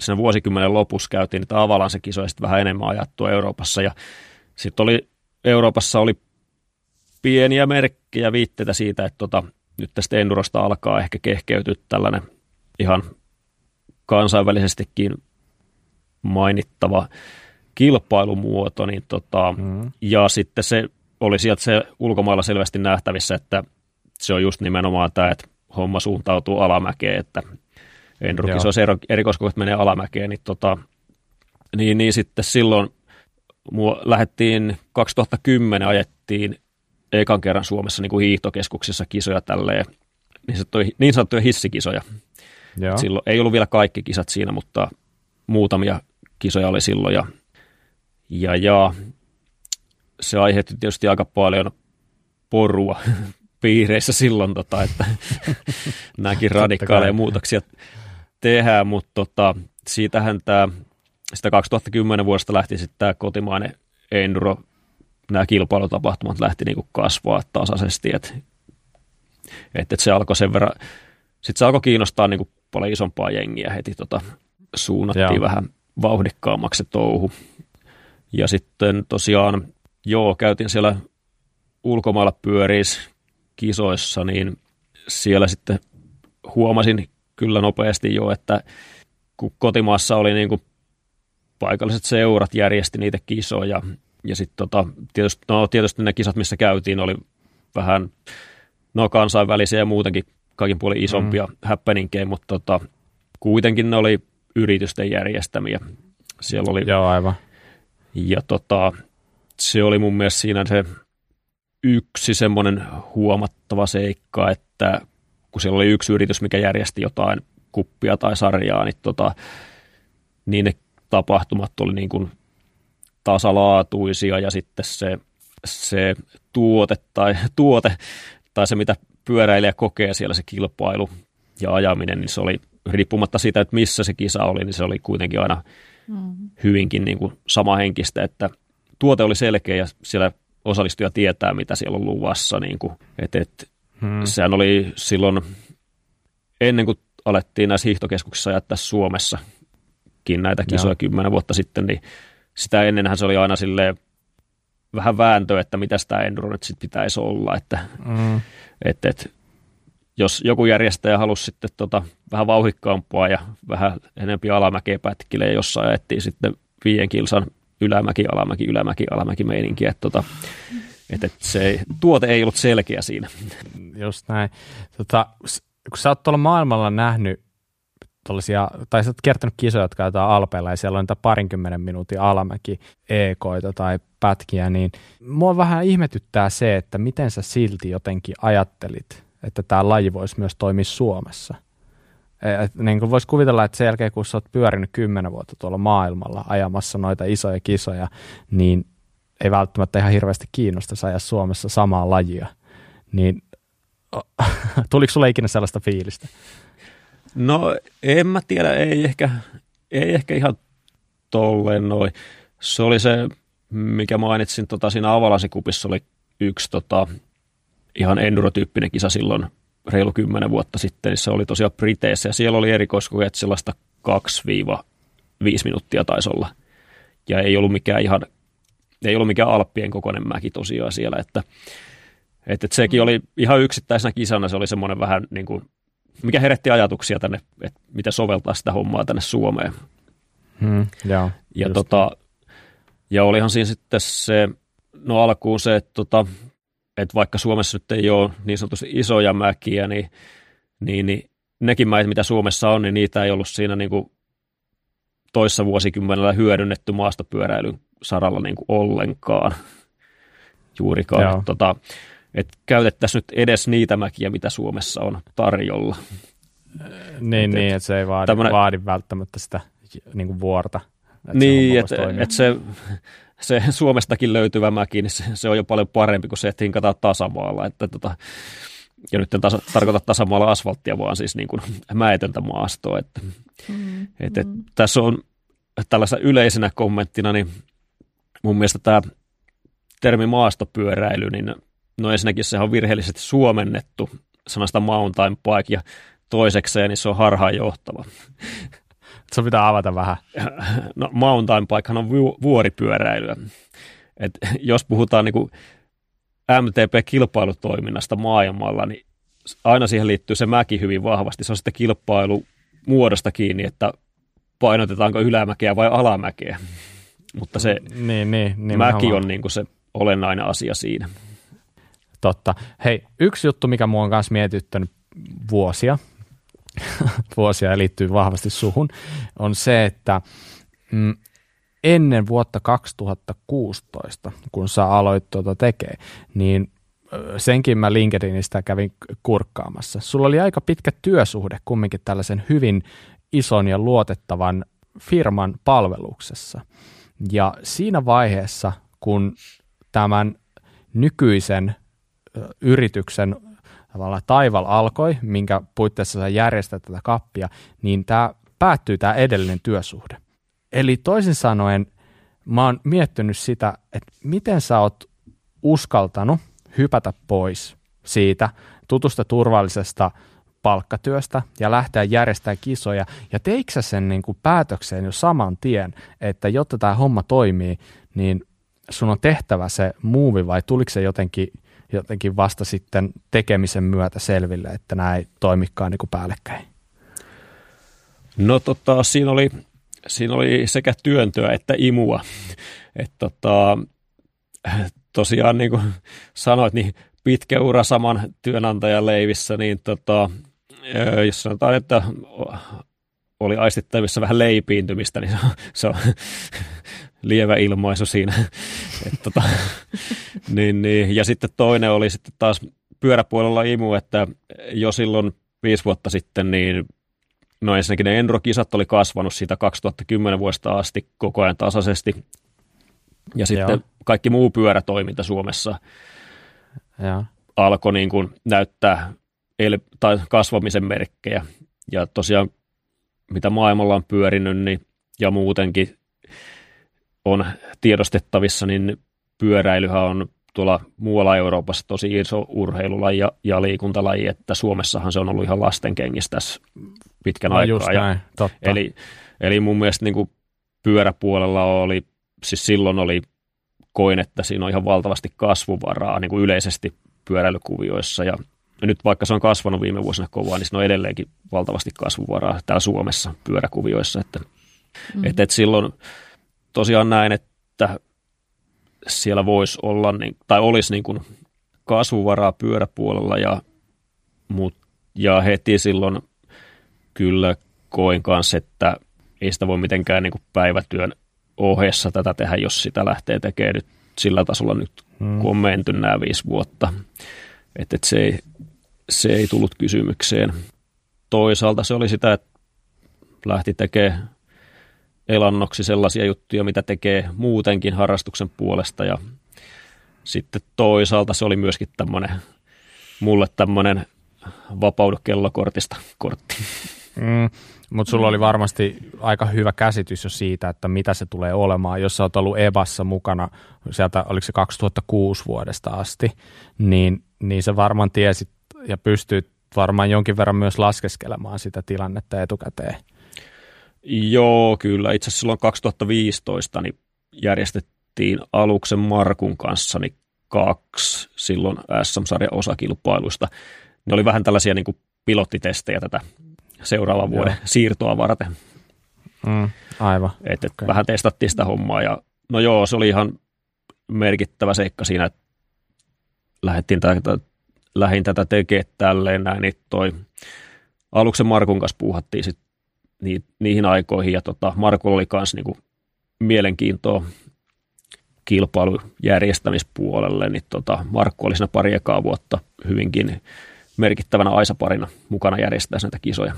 C: siinä vuosikymmenen lopussa käytiin niitä avalanse-kisoja sitten vähän enemmän ajattua Euroopassa ja sitten oli Euroopassa oli pieniä merkkejä, viitteitä siitä, että tota, nyt tästä Endurosta alkaa ehkä kehkeytyä tällainen ihan kansainvälisestikin mainittava kilpailumuoto, niin tota, mm. ja sitten se oli sieltä se ulkomailla selvästi nähtävissä, että se on just nimenomaan tämä, että homma suuntautuu alamäkeen, että endurkisoissa erikoiskohdat menee alamäkeen, niin, tota, niin, niin sitten silloin mua lähdettiin 2010 ajettiin ekan kerran Suomessa niin kuin hiihtokeskuksissa kisoja tälleen, niin, niin sanottuja hissikisoja. Joo. Silloin ei ollut vielä kaikki kisat siinä, mutta muutamia kisoja oli silloin. Ja, ja, ja se aiheutti tietysti aika paljon porua [laughs] piireissä silloin, tota, että [laughs] nämäkin radikaaleja muutoksia tehdään, mutta tota, siitähän tämä, sitä 2010 vuodesta lähti sitten tämä kotimainen enduro, nämä kilpailutapahtumat lähti niinku kasvaa tasaisesti, että et, et se alkoi sen verran, sitten se alkoi kiinnostaa niinku paljon isompaa jengiä heti tota, suunnattiin joo. vähän vauhdikkaammaksi se touhu. Ja sitten tosiaan, joo, käytiin siellä ulkomailla pyöriis kisoissa, niin siellä sitten huomasin kyllä nopeasti jo, että kun kotimaassa oli niin kuin paikalliset seurat järjesti niitä kisoja, ja sitten tota, tietysti, no, tietysti ne kisat, missä käytiin, oli vähän no, kansainvälisiä ja muutenkin kaikin puolin isompia mm. happeningkeja, mutta tota, kuitenkin ne oli yritysten järjestämiä. Siellä oli,
A: Joo, aivan.
C: ja tota, se oli mun mielestä siinä se yksi semmoinen huomattava seikka, että kun siellä oli yksi yritys, mikä järjesti jotain kuppia tai sarjaa, niin, tota, niin ne tapahtumat oli niin kuin tasalaatuisia ja sitten se, se tuote, tai, tuote tai se, mitä pyöräilijä kokee siellä se kilpailu ja ajaminen, niin se oli riippumatta siitä, että missä se kisa oli, niin se oli kuitenkin aina mm. hyvinkin niin kuin samahenkistä, että tuote oli selkeä ja siellä osallistuja tietää, mitä siellä on luvassa. Niin kuin, et, et, hmm. Sehän oli silloin, ennen kuin alettiin näissä hiihtokeskuksissa jättää Suomessakin näitä kisoja kymmenen vuotta sitten, niin sitä ennenhän se oli aina sille vähän vääntö, että mitä sitä enduro nyt sitten pitäisi olla, että mm. et, et, jos joku järjestäjä halusi sitten tota, vähän vauhikkaampaa ja vähän enempi alamäkeä pätkille, jossain ajettiin sitten viien kilsan ylämäki, alamäki, ylämäki, alamäki meininki, että tota, et, et se tuote ei ollut selkeä siinä.
A: Just näin. Tota, kun sä oot tuolla maailmalla nähnyt tollaisia, tai sä oot kertonut kisoja, jotka jotain alpeilla, ja siellä on niitä parinkymmenen minuutin alamäki ekoita tai pätkiä, niin mua vähän ihmetyttää se, että miten sä silti jotenkin ajattelit, että tämä laji voisi myös toimia Suomessa. Et, niin kuin voisi kuvitella, että sen jälkeen kun sä oot pyörinyt kymmenen vuotta tuolla maailmalla ajamassa noita isoja kisoja, niin ei välttämättä ihan hirveästi kiinnosta ajaa Suomessa samaa lajia. Niin [laughs] tuliko sulle ikinä sellaista fiilistä?
C: No en mä tiedä, ei ehkä, ei ehkä ihan tolleen noin. Se oli se, mikä mainitsin tota, siinä avalasikupissa, oli yksi tota, ihan endurotyyppinen kisa silloin reilu kymmenen vuotta sitten, niin se oli tosiaan Briteissä ja siellä oli erikoiskokeet sellaista 2-5 minuuttia taisi olla. Ja ei ollut mikään ihan, ei ollut mikään Alppien kokoinen mäki tosiaan siellä, että, että, että sekin oli ihan yksittäisenä kisana, se oli semmoinen vähän niin kuin, mikä herätti ajatuksia tänne, että miten soveltaa sitä hommaa tänne Suomeen.
A: Hmm, joo,
C: ja, tota, ja olihan siinä sitten se, no alkuun se, että tota, että vaikka Suomessa nyt ei ole niin sanotusti isoja mäkiä, niin, niin, niin nekin mäet, mitä Suomessa on, niin niitä ei ollut siinä niin kuin toissa vuosikymmenellä hyödynnetty maastopyöräilyn saralla niin kuin ollenkaan juurikaan. Että, tota, että käytettäisiin nyt edes niitä mäkiä, mitä Suomessa on tarjolla.
A: Niin, et, niin että se ei vaadi, tämmönen, vaadi välttämättä sitä niin kuin vuorta.
C: Että niin, että et se, se Suomestakin löytyvä mäki, niin se, se on jo paljon parempi kuin se, että hinkataan tasamaalla. Että tota, ja nyt en tasa, tarkoita tasamaalla asfalttia, vaan siis niin kuin mäetöntä maastoa. Että, mm, et, et, mm. Tässä on tällaisena yleisenä kommenttina, niin mun mielestä tämä termi maastopyöräily, niin no ensinnäkin se on virheellisesti suomennettu sanasta mountain bike, ja toisekseen niin se on harhaanjohtava.
A: Se pitää avata vähän.
C: No mountain bikehan on vu- vuoripyöräilyä. Et jos puhutaan niin MTP-kilpailutoiminnasta maailmalla, niin aina siihen liittyy se mäki hyvin vahvasti. Se on sitten kilpailu muodosta kiinni, että painotetaanko ylämäkeä vai alamäkeä. Mutta se
A: niin, niin, niin
C: mäki on niin kuin se olennainen asia siinä.
A: Totta. Hei, yksi juttu, mikä mua on kanssa mietittänyt vuosia, [laughs] vuosia ja liittyy vahvasti suhun, on se, että mm, ennen vuotta 2016, kun sä aloit tuota tekee, niin senkin mä LinkedInistä kävin kurkkaamassa. Sulla oli aika pitkä työsuhde kumminkin tällaisen hyvin ison ja luotettavan firman palveluksessa. Ja siinä vaiheessa, kun tämän nykyisen yrityksen tavallaan taival alkoi, minkä puitteissa sä järjestät tätä kappia, niin tämä päättyy tämä edellinen työsuhde. Eli toisin sanoen mä oon miettinyt sitä, että miten sä oot uskaltanut hypätä pois siitä tutusta turvallisesta palkkatyöstä ja lähteä järjestämään kisoja. Ja teikö sä sen niin kuin päätökseen jo saman tien, että jotta tämä homma toimii, niin sun on tehtävä se muuvi vai tuliko se jotenkin jotenkin vasta sitten tekemisen myötä selville, että nämä ei toimikaan niin kuin päällekkäin?
C: No tota, siinä oli, siinä oli sekä työntöä että imua. Et tota, tosiaan niin kuin sanoit, niin pitkä ura saman työnantajan leivissä, niin tota, jos sanotaan, että oli aistittavissa vähän leipiintymistä, niin se on, se on lievä ilmaisu siinä. Et tota, niin, niin. Ja sitten toinen oli sitten taas pyöräpuolella imu, että jo silloin viisi vuotta sitten, niin no ensinnäkin ne Endro-kisat oli kasvanut siitä 2010 vuodesta asti koko ajan tasaisesti. Ja sitten Joo. kaikki muu pyörätoiminta Suomessa Joo. alkoi niin kuin näyttää el- tai kasvamisen merkkejä. Ja tosiaan mitä maailmalla on pyörinyt niin, ja muutenkin on tiedostettavissa, niin pyöräilyhän on tuolla muualla Euroopassa tosi iso urheilulaji ja, ja liikuntalaji, että Suomessahan se on ollut ihan lastenkengissä tässä pitkän no, aikaa. Ja,
A: näin, totta.
C: Eli, eli mun mielestä niin kuin pyöräpuolella oli, siis silloin oli, koin, että siinä on ihan valtavasti kasvuvaraa niin kuin yleisesti pyöräilykuvioissa ja nyt vaikka se on kasvanut viime vuosina kovaa, niin siinä on edelleenkin valtavasti kasvuvaraa täällä Suomessa pyöräkuvioissa, että, mm. että, että silloin tosiaan näin, että siellä voisi olla, niin, tai olisi niin kuin kasvuvaraa pyöräpuolella ja, mut, ja heti silloin kyllä koin kanssa, että ei sitä voi mitenkään niin kuin päivätyön ohessa tätä tehdä, jos sitä lähtee tekemään nyt sillä tasolla nyt, hmm. kun on menty nämä viisi vuotta. Että et se, ei, se ei tullut kysymykseen. Toisaalta se oli sitä, että lähti tekemään elannoksi sellaisia juttuja, mitä tekee muutenkin harrastuksen puolesta ja sitten toisaalta se oli myöskin tämmöinen, mulle tämmöinen vapaudu kellokortista kortti.
A: Mm, mutta sulla oli varmasti aika hyvä käsitys jo siitä, että mitä se tulee olemaan. Jos sä oot ollut Evassa mukana sieltä, oliko se 2006 vuodesta asti, niin, niin sä varmaan tiesit ja pystyt varmaan jonkin verran myös laskeskelemaan sitä tilannetta etukäteen.
C: Joo, kyllä. Itse asiassa silloin 2015 niin järjestettiin aluksen Markun kanssa niin kaksi silloin SM-sarjan osakilpailuista. Ne oli vähän tällaisia niin kuin pilottitestejä tätä seuraavan vuoden joo. siirtoa varten.
A: Mm, aivan.
C: Et, et okay. Vähän testattiin sitä hommaa ja no joo, se oli ihan merkittävä seikka siinä, että lähdettiin lähin tätä tekemään tälleen näin, niin toi aluksen Markun kanssa puuhattiin sitten ni, niihin aikoihin. Ja tota, Marko oli myös niinku mielenkiintoa kilpailujärjestämispuolelle, niin tota, Markku oli siinä pari ekaa vuotta hyvinkin merkittävänä aisaparina mukana järjestää näitä kisoja.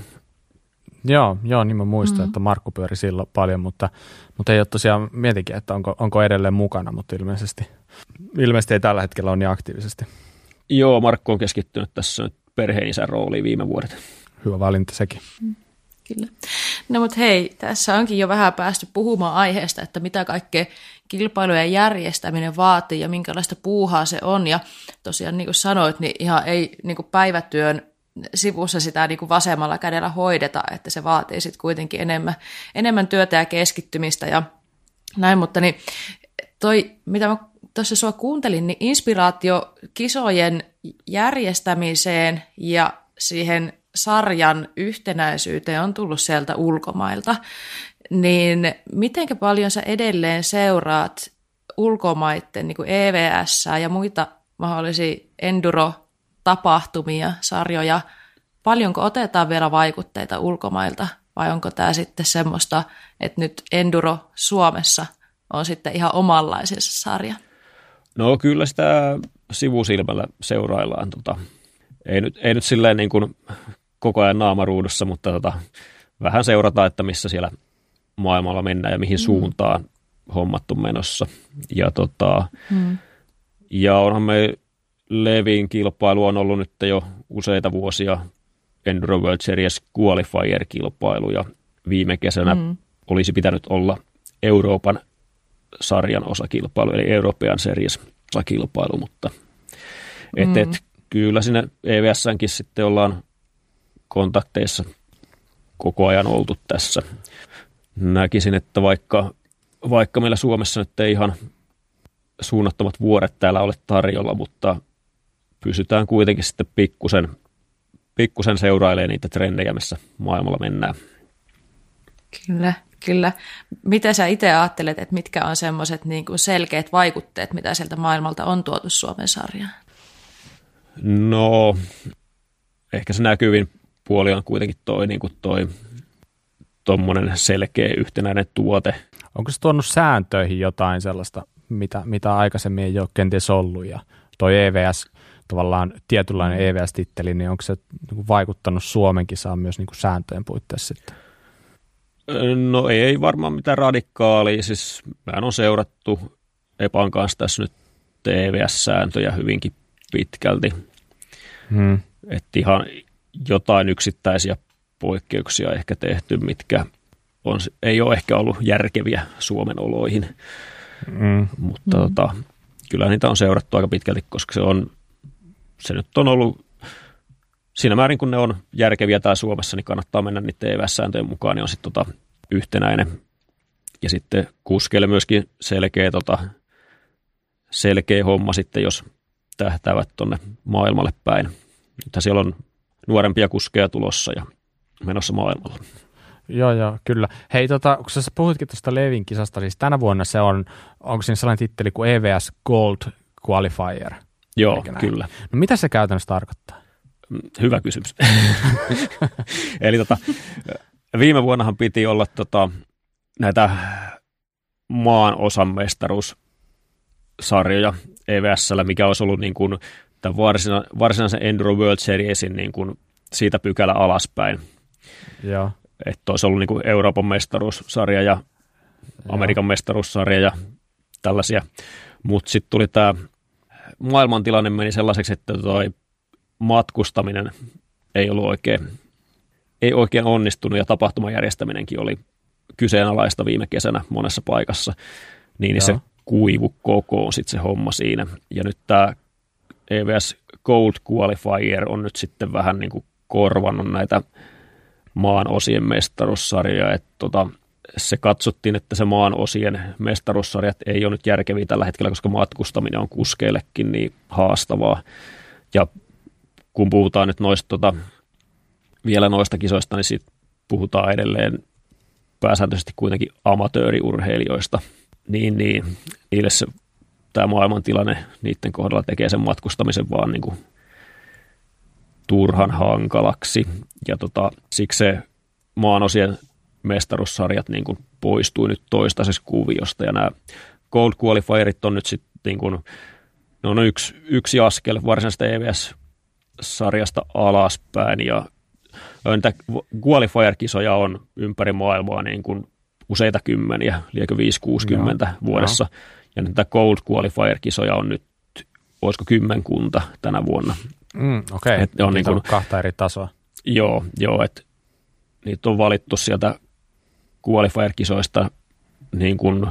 A: Joo, joo, niin mä muistan, mm-hmm. että Markku pyöri silloin paljon, mutta, mutta ei ole tosiaan, mietinkin, että onko, onko edelleen mukana, mutta ilmeisesti, ilmeisesti ei tällä hetkellä ole niin aktiivisesti.
C: Joo, Markku on keskittynyt tässä nyt perheenisän rooliin viime vuodet.
A: Hyvä valinta sekin. Mm.
B: Kyllä. No mutta hei, tässä onkin jo vähän päästy puhumaan aiheesta, että mitä kaikkea kilpailujen järjestäminen vaatii ja minkälaista puuhaa se on. Ja tosiaan niin kuin sanoit, niin ihan ei niin kuin päivätyön sivussa sitä niin kuin vasemmalla kädellä hoideta, että se vaatii sitten kuitenkin enemmän, enemmän työtä ja keskittymistä ja näin, mutta niin toi, mitä mä tuossa sua kuuntelin, niin inspiraatio kisojen järjestämiseen ja siihen sarjan yhtenäisyyteen on tullut sieltä ulkomailta, niin miten paljon sä edelleen seuraat ulkomaiden niin EVS ja muita mahdollisia enduro-tapahtumia, sarjoja, paljonko otetaan vielä vaikutteita ulkomailta? Vai onko tämä sitten semmoista, että nyt enduro Suomessa on sitten ihan omanlaisensa sarja?
C: No kyllä sitä sivusilmällä seuraillaan. Tota, ei, nyt, ei nyt silleen niin kuin koko ajan naamaruudussa, mutta tota, vähän seurataan, että missä siellä maailmalla mennään ja mihin mm. suuntaan hommattu menossa. Ja, tota, mm. ja onhan me Levin kilpailu on ollut nyt jo useita vuosia Enduro World Series Qualifier-kilpailu ja viime kesänä mm. olisi pitänyt olla Euroopan sarjan osakilpailu, eli European Series osakilpailu, mutta et, mm. et, kyllä sinne EVSnkin sitten ollaan kontakteissa koko ajan oltu tässä. Näkisin, että vaikka, vaikka meillä Suomessa nyt ei ihan suunnattomat vuoret täällä ole tarjolla, mutta pysytään kuitenkin sitten pikkusen, pikkusen seurailemaan niitä trendejä, missä maailmalla mennään.
B: Kyllä, kyllä. Mitä sä itse ajattelet, että mitkä on semmoiset niin selkeät vaikutteet, mitä sieltä maailmalta on tuotu Suomen sarjaan?
C: No, ehkä se näkyvin puoli on kuitenkin toi, niin kuin toi tuommoinen selkeä yhtenäinen tuote.
A: Onko se tuonut sääntöihin jotain sellaista, mitä, mitä aikaisemmin ei ole kenties ollut ja toi EVS, tavallaan tietynlainen EVS-titteli, niin onko se vaikuttanut Suomen kisaan myös niin kuin sääntöjen puitteissa sitten?
C: No ei varmaan mitään radikaalia, siis mä on seurattu Epan kanssa tässä nyt TVS-sääntöjä hyvinkin pitkälti. Hmm. Että ihan jotain yksittäisiä poikkeuksia ehkä tehty, mitkä on, ei ole ehkä ollut järkeviä Suomen oloihin. Hmm. Mutta hmm. Tota, kyllä niitä on seurattu aika pitkälti, koska se on se nyt on ollut siinä määrin, kun ne on järkeviä täällä Suomessa, niin kannattaa mennä niiden EVS-sääntöjen mukaan, niin on sitten tota yhtenäinen. Ja sitten kuskeille myöskin selkeä, tota, selkeä homma sitten, jos tähtäävät tuonne maailmalle päin. Nythän siellä on nuorempia kuskeja tulossa ja menossa maailmalla.
A: Joo, joo, kyllä. Hei, tota, kun sä puhutkin tuosta Levin kisasta, siis tänä vuonna se on, onko siinä sellainen titteli kuin EVS Gold Qualifier?
C: Joo, kyllä.
A: No mitä se käytännössä tarkoittaa?
C: Hyvä kysymys. [laughs] Eli tota, viime vuonnahan piti olla tota, näitä maan osan mestaruussarjoja EVSllä, mikä olisi ollut niin kuin tämän varsina, varsinaisen Enduro World Seriesin niin kuin siitä pykälä alaspäin.
A: Joo.
C: Että olisi ollut niin kuin Euroopan mestaruussarja ja Amerikan Joo. mestaruussarja ja tällaisia. Mutta sitten tuli tämä maailmantilanne meni sellaiseksi, että toi matkustaminen ei ollut oikein, ei oikein onnistunut ja tapahtuman järjestäminenkin oli kyseenalaista viime kesänä monessa paikassa, niin, niin se kuivu kokoon sitten se homma siinä. Ja nyt tämä EVS Gold Qualifier on nyt sitten vähän niin kuin korvannut näitä maan osien mestaruussarjoja, että tota, se katsottiin, että se maan osien mestaruussarjat ei ole nyt järkeviä tällä hetkellä, koska matkustaminen on kuskeillekin niin haastavaa. Ja kun puhutaan nyt noista tota, vielä noista kisoista, niin siitä puhutaan edelleen pääsääntöisesti kuitenkin amatööriurheilijoista. Niin, niin niille se, tämä maailmantilanne niiden kohdalla tekee sen matkustamisen vaan niin kuin turhan hankalaksi. Ja tota, siksi se maanosien mestaruussarjat niin kuin poistui nyt toistaiseksi kuviosta ja nämä Gold Qualifierit on nyt sitten niin kuin, ne on yksi, yksi askel varsinaisesta EVS-sarjasta alaspäin ja niitä Qualifier-kisoja on ympäri maailmaa niin kuin useita kymmeniä, liekö 5-60 vuodessa. Joo. Ja näitä Gold Qualifier-kisoja on nyt, olisiko kymmenkunta tänä vuonna.
A: Mm, Okei, okay. on niin kuin, kahta eri tasoa.
C: Joo, joo että niitä on valittu sieltä qualifier-kisoista niin kuin,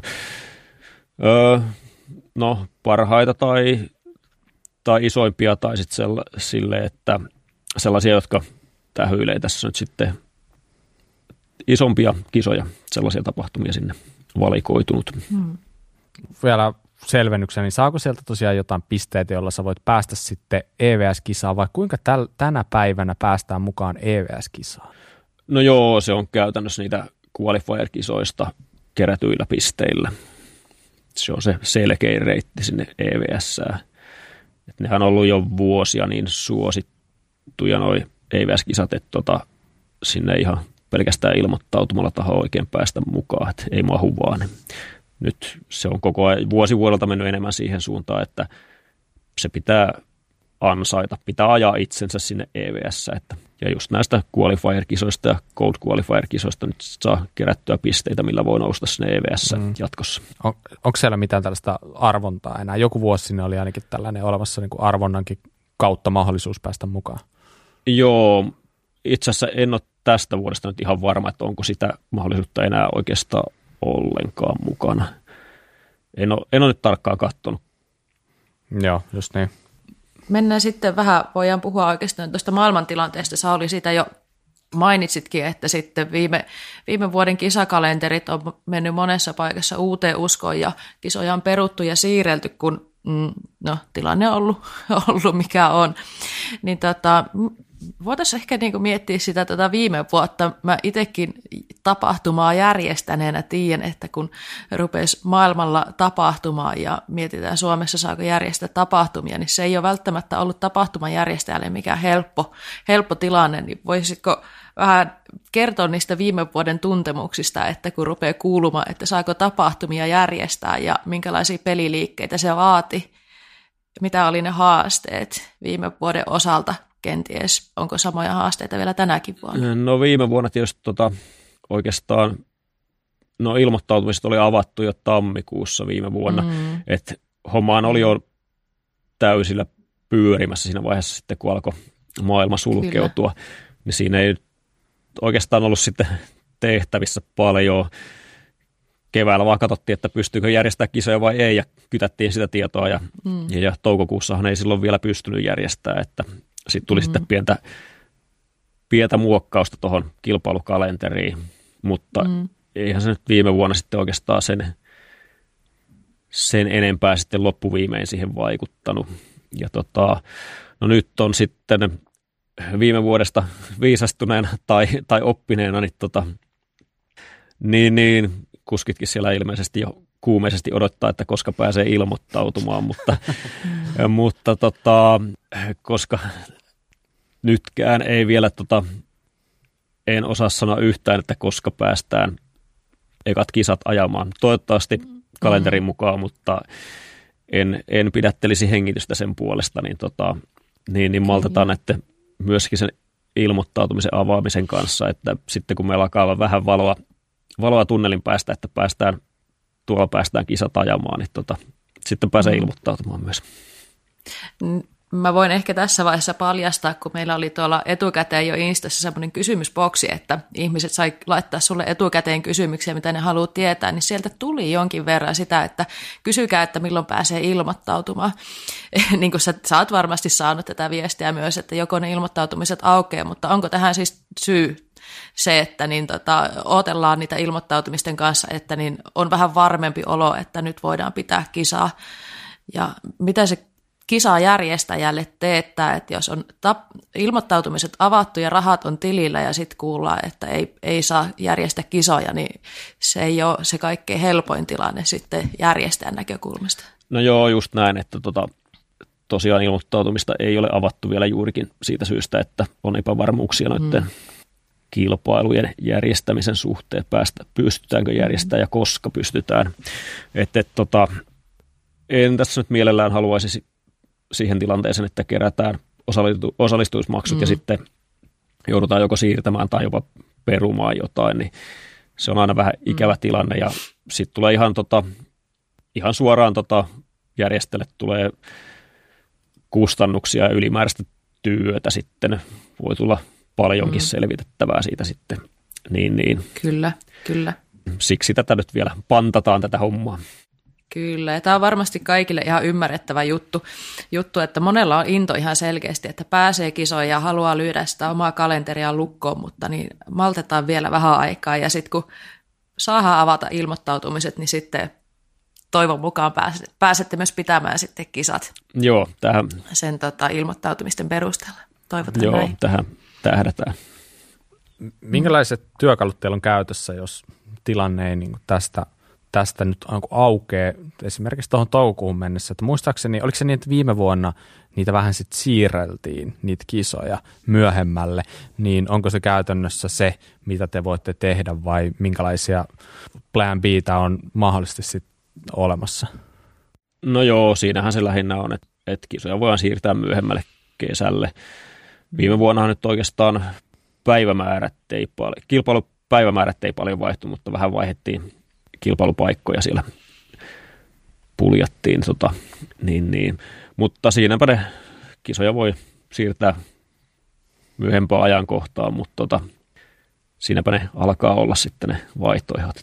C: öö, no, parhaita tai, tai isoimpia tai sitten sille, että sellaisia, jotka tähyilee tässä nyt sitten isompia kisoja, sellaisia tapahtumia sinne valikoitunut. Hmm.
A: Vielä selvennyksen, niin saako sieltä tosiaan jotain pisteitä, joilla sä voit päästä sitten EVS-kisaan, vai kuinka täl, tänä päivänä päästään mukaan EVS-kisaan?
C: No joo, se on käytännössä niitä qualifier-kisoista kerätyillä pisteillä. Se on se selkein reitti sinne EVS. Et nehän on ollut jo vuosia niin suosittuja noi EVS-kisat, että tota, sinne ihan pelkästään ilmoittautumalla taho oikein päästä mukaan, että ei mahu vaan. Nyt se on koko ajan vuosi vuodelta mennyt enemmän siihen suuntaan, että se pitää ansaita, pitää ajaa itsensä sinne EVS. Että, ja just näistä qualifier-kisoista ja Gold Qualifier-kisoista nyt saa kerättyä pisteitä, millä voi nousta sinne EVS mm. jatkossa.
A: On, onko siellä mitään tällaista arvontaa enää? Joku vuosi sinne oli ainakin tällainen olemassa niin kuin arvonnankin kautta mahdollisuus päästä mukaan.
C: Joo, itse asiassa en ole tästä vuodesta nyt ihan varma, että onko sitä mahdollisuutta enää oikeastaan ollenkaan mukana. En ole, en ole nyt tarkkaan katsonut.
A: Joo, just niin.
B: Mennään sitten vähän, voidaan puhua oikeastaan tuosta maailmantilanteesta. Sä oli sitä jo mainitsitkin, että sitten viime, viime vuoden kisakalenterit on mennyt monessa paikassa uuteen uskoon ja kisoja on peruttu ja siirrelty, kun mm, no, tilanne on ollut, [laughs] ollut mikä on. Niin tota, voitaisiin ehkä niin kuin miettiä sitä tätä viime vuotta. Mä itsekin tapahtumaa järjestäneenä tiedän, että kun rupesi maailmalla tapahtumaan ja mietitään Suomessa saako järjestää tapahtumia, niin se ei ole välttämättä ollut tapahtuman järjestäjälle mikään helppo, helppo tilanne. Niin voisitko vähän kertoa niistä viime vuoden tuntemuksista, että kun rupeaa kuulumaan, että saako tapahtumia järjestää ja minkälaisia peliliikkeitä se vaati, mitä oli ne haasteet viime vuoden osalta kenties, onko samoja haasteita vielä tänäkin vuonna?
C: No viime vuonna tietysti tota, oikeastaan no ilmoittautumiset oli avattu jo tammikuussa viime vuonna, mm. että hommaan oli jo täysillä pyörimässä siinä vaiheessa sitten, kun alkoi maailma sulkeutua, Kyllä. niin siinä ei oikeastaan ollut sitten tehtävissä paljon. Keväällä vaan katsottiin, että pystyykö järjestämään kisoja vai ei, ja kytättiin sitä tietoa, ja, mm. ja toukokuussahan ei silloin vielä pystynyt järjestämään, että sitten tuli mm. sitten pientä, pientä muokkausta tuohon kilpailukalenteriin, mutta mm. eihän se nyt viime vuonna sitten oikeastaan sen, sen enempää sitten loppuviimein siihen vaikuttanut. Ja tota, no nyt on sitten viime vuodesta viisastuneena tai, tai oppineena, niin, tota, niin, niin kuskitkin siellä ilmeisesti jo kuumeisesti odottaa, että koska pääsee ilmoittautumaan, mutta, [laughs] mutta tota, koska nytkään ei vielä, tota, en osaa sanoa yhtään, että koska päästään ekat kisat ajamaan. Toivottavasti kalenterin mukaan, mutta en, en pidättelisi hengitystä sen puolesta, niin, tota, niin, niin maltetaan että myöskin sen ilmoittautumisen avaamisen kanssa, että sitten kun meillä alkaa vähän valoa, valoa tunnelin päästä, että päästään, tuolla päästään kisat ajamaan, niin tota, sitten pääsee mm. ilmoittautumaan myös.
B: Mä voin ehkä tässä vaiheessa paljastaa, kun meillä oli tuolla etukäteen jo Instassa semmoinen kysymysboksi, että ihmiset sai laittaa sulle etukäteen kysymyksiä, mitä ne haluaa tietää, niin sieltä tuli jonkin verran sitä, että kysykää, että milloin pääsee ilmoittautumaan. [laughs] niin kuin sä, sä oot varmasti saanut tätä viestiä myös, että joko ne ilmoittautumiset aukeaa, mutta onko tähän siis syy se, että niin tota, odotellaan niitä ilmoittautumisten kanssa, että niin on vähän varmempi olo, että nyt voidaan pitää kisaa. Ja mitä se kisaa järjestäjälle teettää, että jos on tap- ilmoittautumiset avattu ja rahat on tilillä ja sitten kuullaan, että ei, ei saa järjestää kisoja, niin se ei ole se kaikkein helpoin tilanne sitten järjestäjän näkökulmasta.
C: No joo, just näin, että tota, tosiaan ilmoittautumista ei ole avattu vielä juurikin siitä syystä, että on epävarmuuksia noiden hmm. Kilpailujen järjestämisen suhteen, päästä, pystytäänkö järjestämään ja koska pystytään. Että et, tota, en tässä nyt mielellään haluaisi siihen tilanteeseen, että kerätään osallistu, osallistuismaksut mm. ja sitten joudutaan joko siirtämään tai jopa perumaan jotain, niin se on aina vähän ikävä mm. tilanne ja sitten tulee ihan, tota, ihan suoraan tota, järjestelle tulee kustannuksia ja ylimääräistä työtä sitten. Voi tulla paljonkin mm. selvitettävää siitä sitten. Niin, niin.
B: Kyllä, kyllä.
C: Siksi tätä nyt vielä pantataan tätä hommaa.
B: Kyllä, ja tämä on varmasti kaikille ihan ymmärrettävä juttu, juttu, että monella on into ihan selkeästi, että pääsee kisoihin ja haluaa lyödä sitä omaa kalenteria lukkoon, mutta niin maltetaan vielä vähän aikaa, ja sitten kun saadaan avata ilmoittautumiset, niin sitten toivon mukaan pääsette, pääsette myös pitämään sitten kisat.
C: Joo, tähän.
B: Sen tota, ilmoittautumisten perusteella. Toivotaan
C: Joo,
B: näin.
C: tähän tähdätään.
A: Minkälaiset työkalut teillä on käytössä, jos tilanne ei niin tästä – tästä nyt aukeaa esimerkiksi tuohon toukokuun mennessä. Että muistaakseni, oliko se niin, että viime vuonna niitä vähän sitten siirreltiin, niitä kisoja myöhemmälle, niin onko se käytännössä se, mitä te voitte tehdä vai minkälaisia plan B on mahdollisesti sit olemassa?
C: No joo, siinähän se lähinnä on, että, että kisoja voidaan siirtää myöhemmälle kesälle. Viime vuonna nyt oikeastaan päivämäärät ei paljon, kilpailupäivämäärät ei paljon vaihtu, mutta vähän vaihdettiin kilpailupaikkoja siellä puljattiin. Tota, niin, niin. Mutta siinäpä ne kisoja voi siirtää myöhempään ajankohtaan, mutta tota, siinäpä ne alkaa olla sitten ne vaihtoehdot.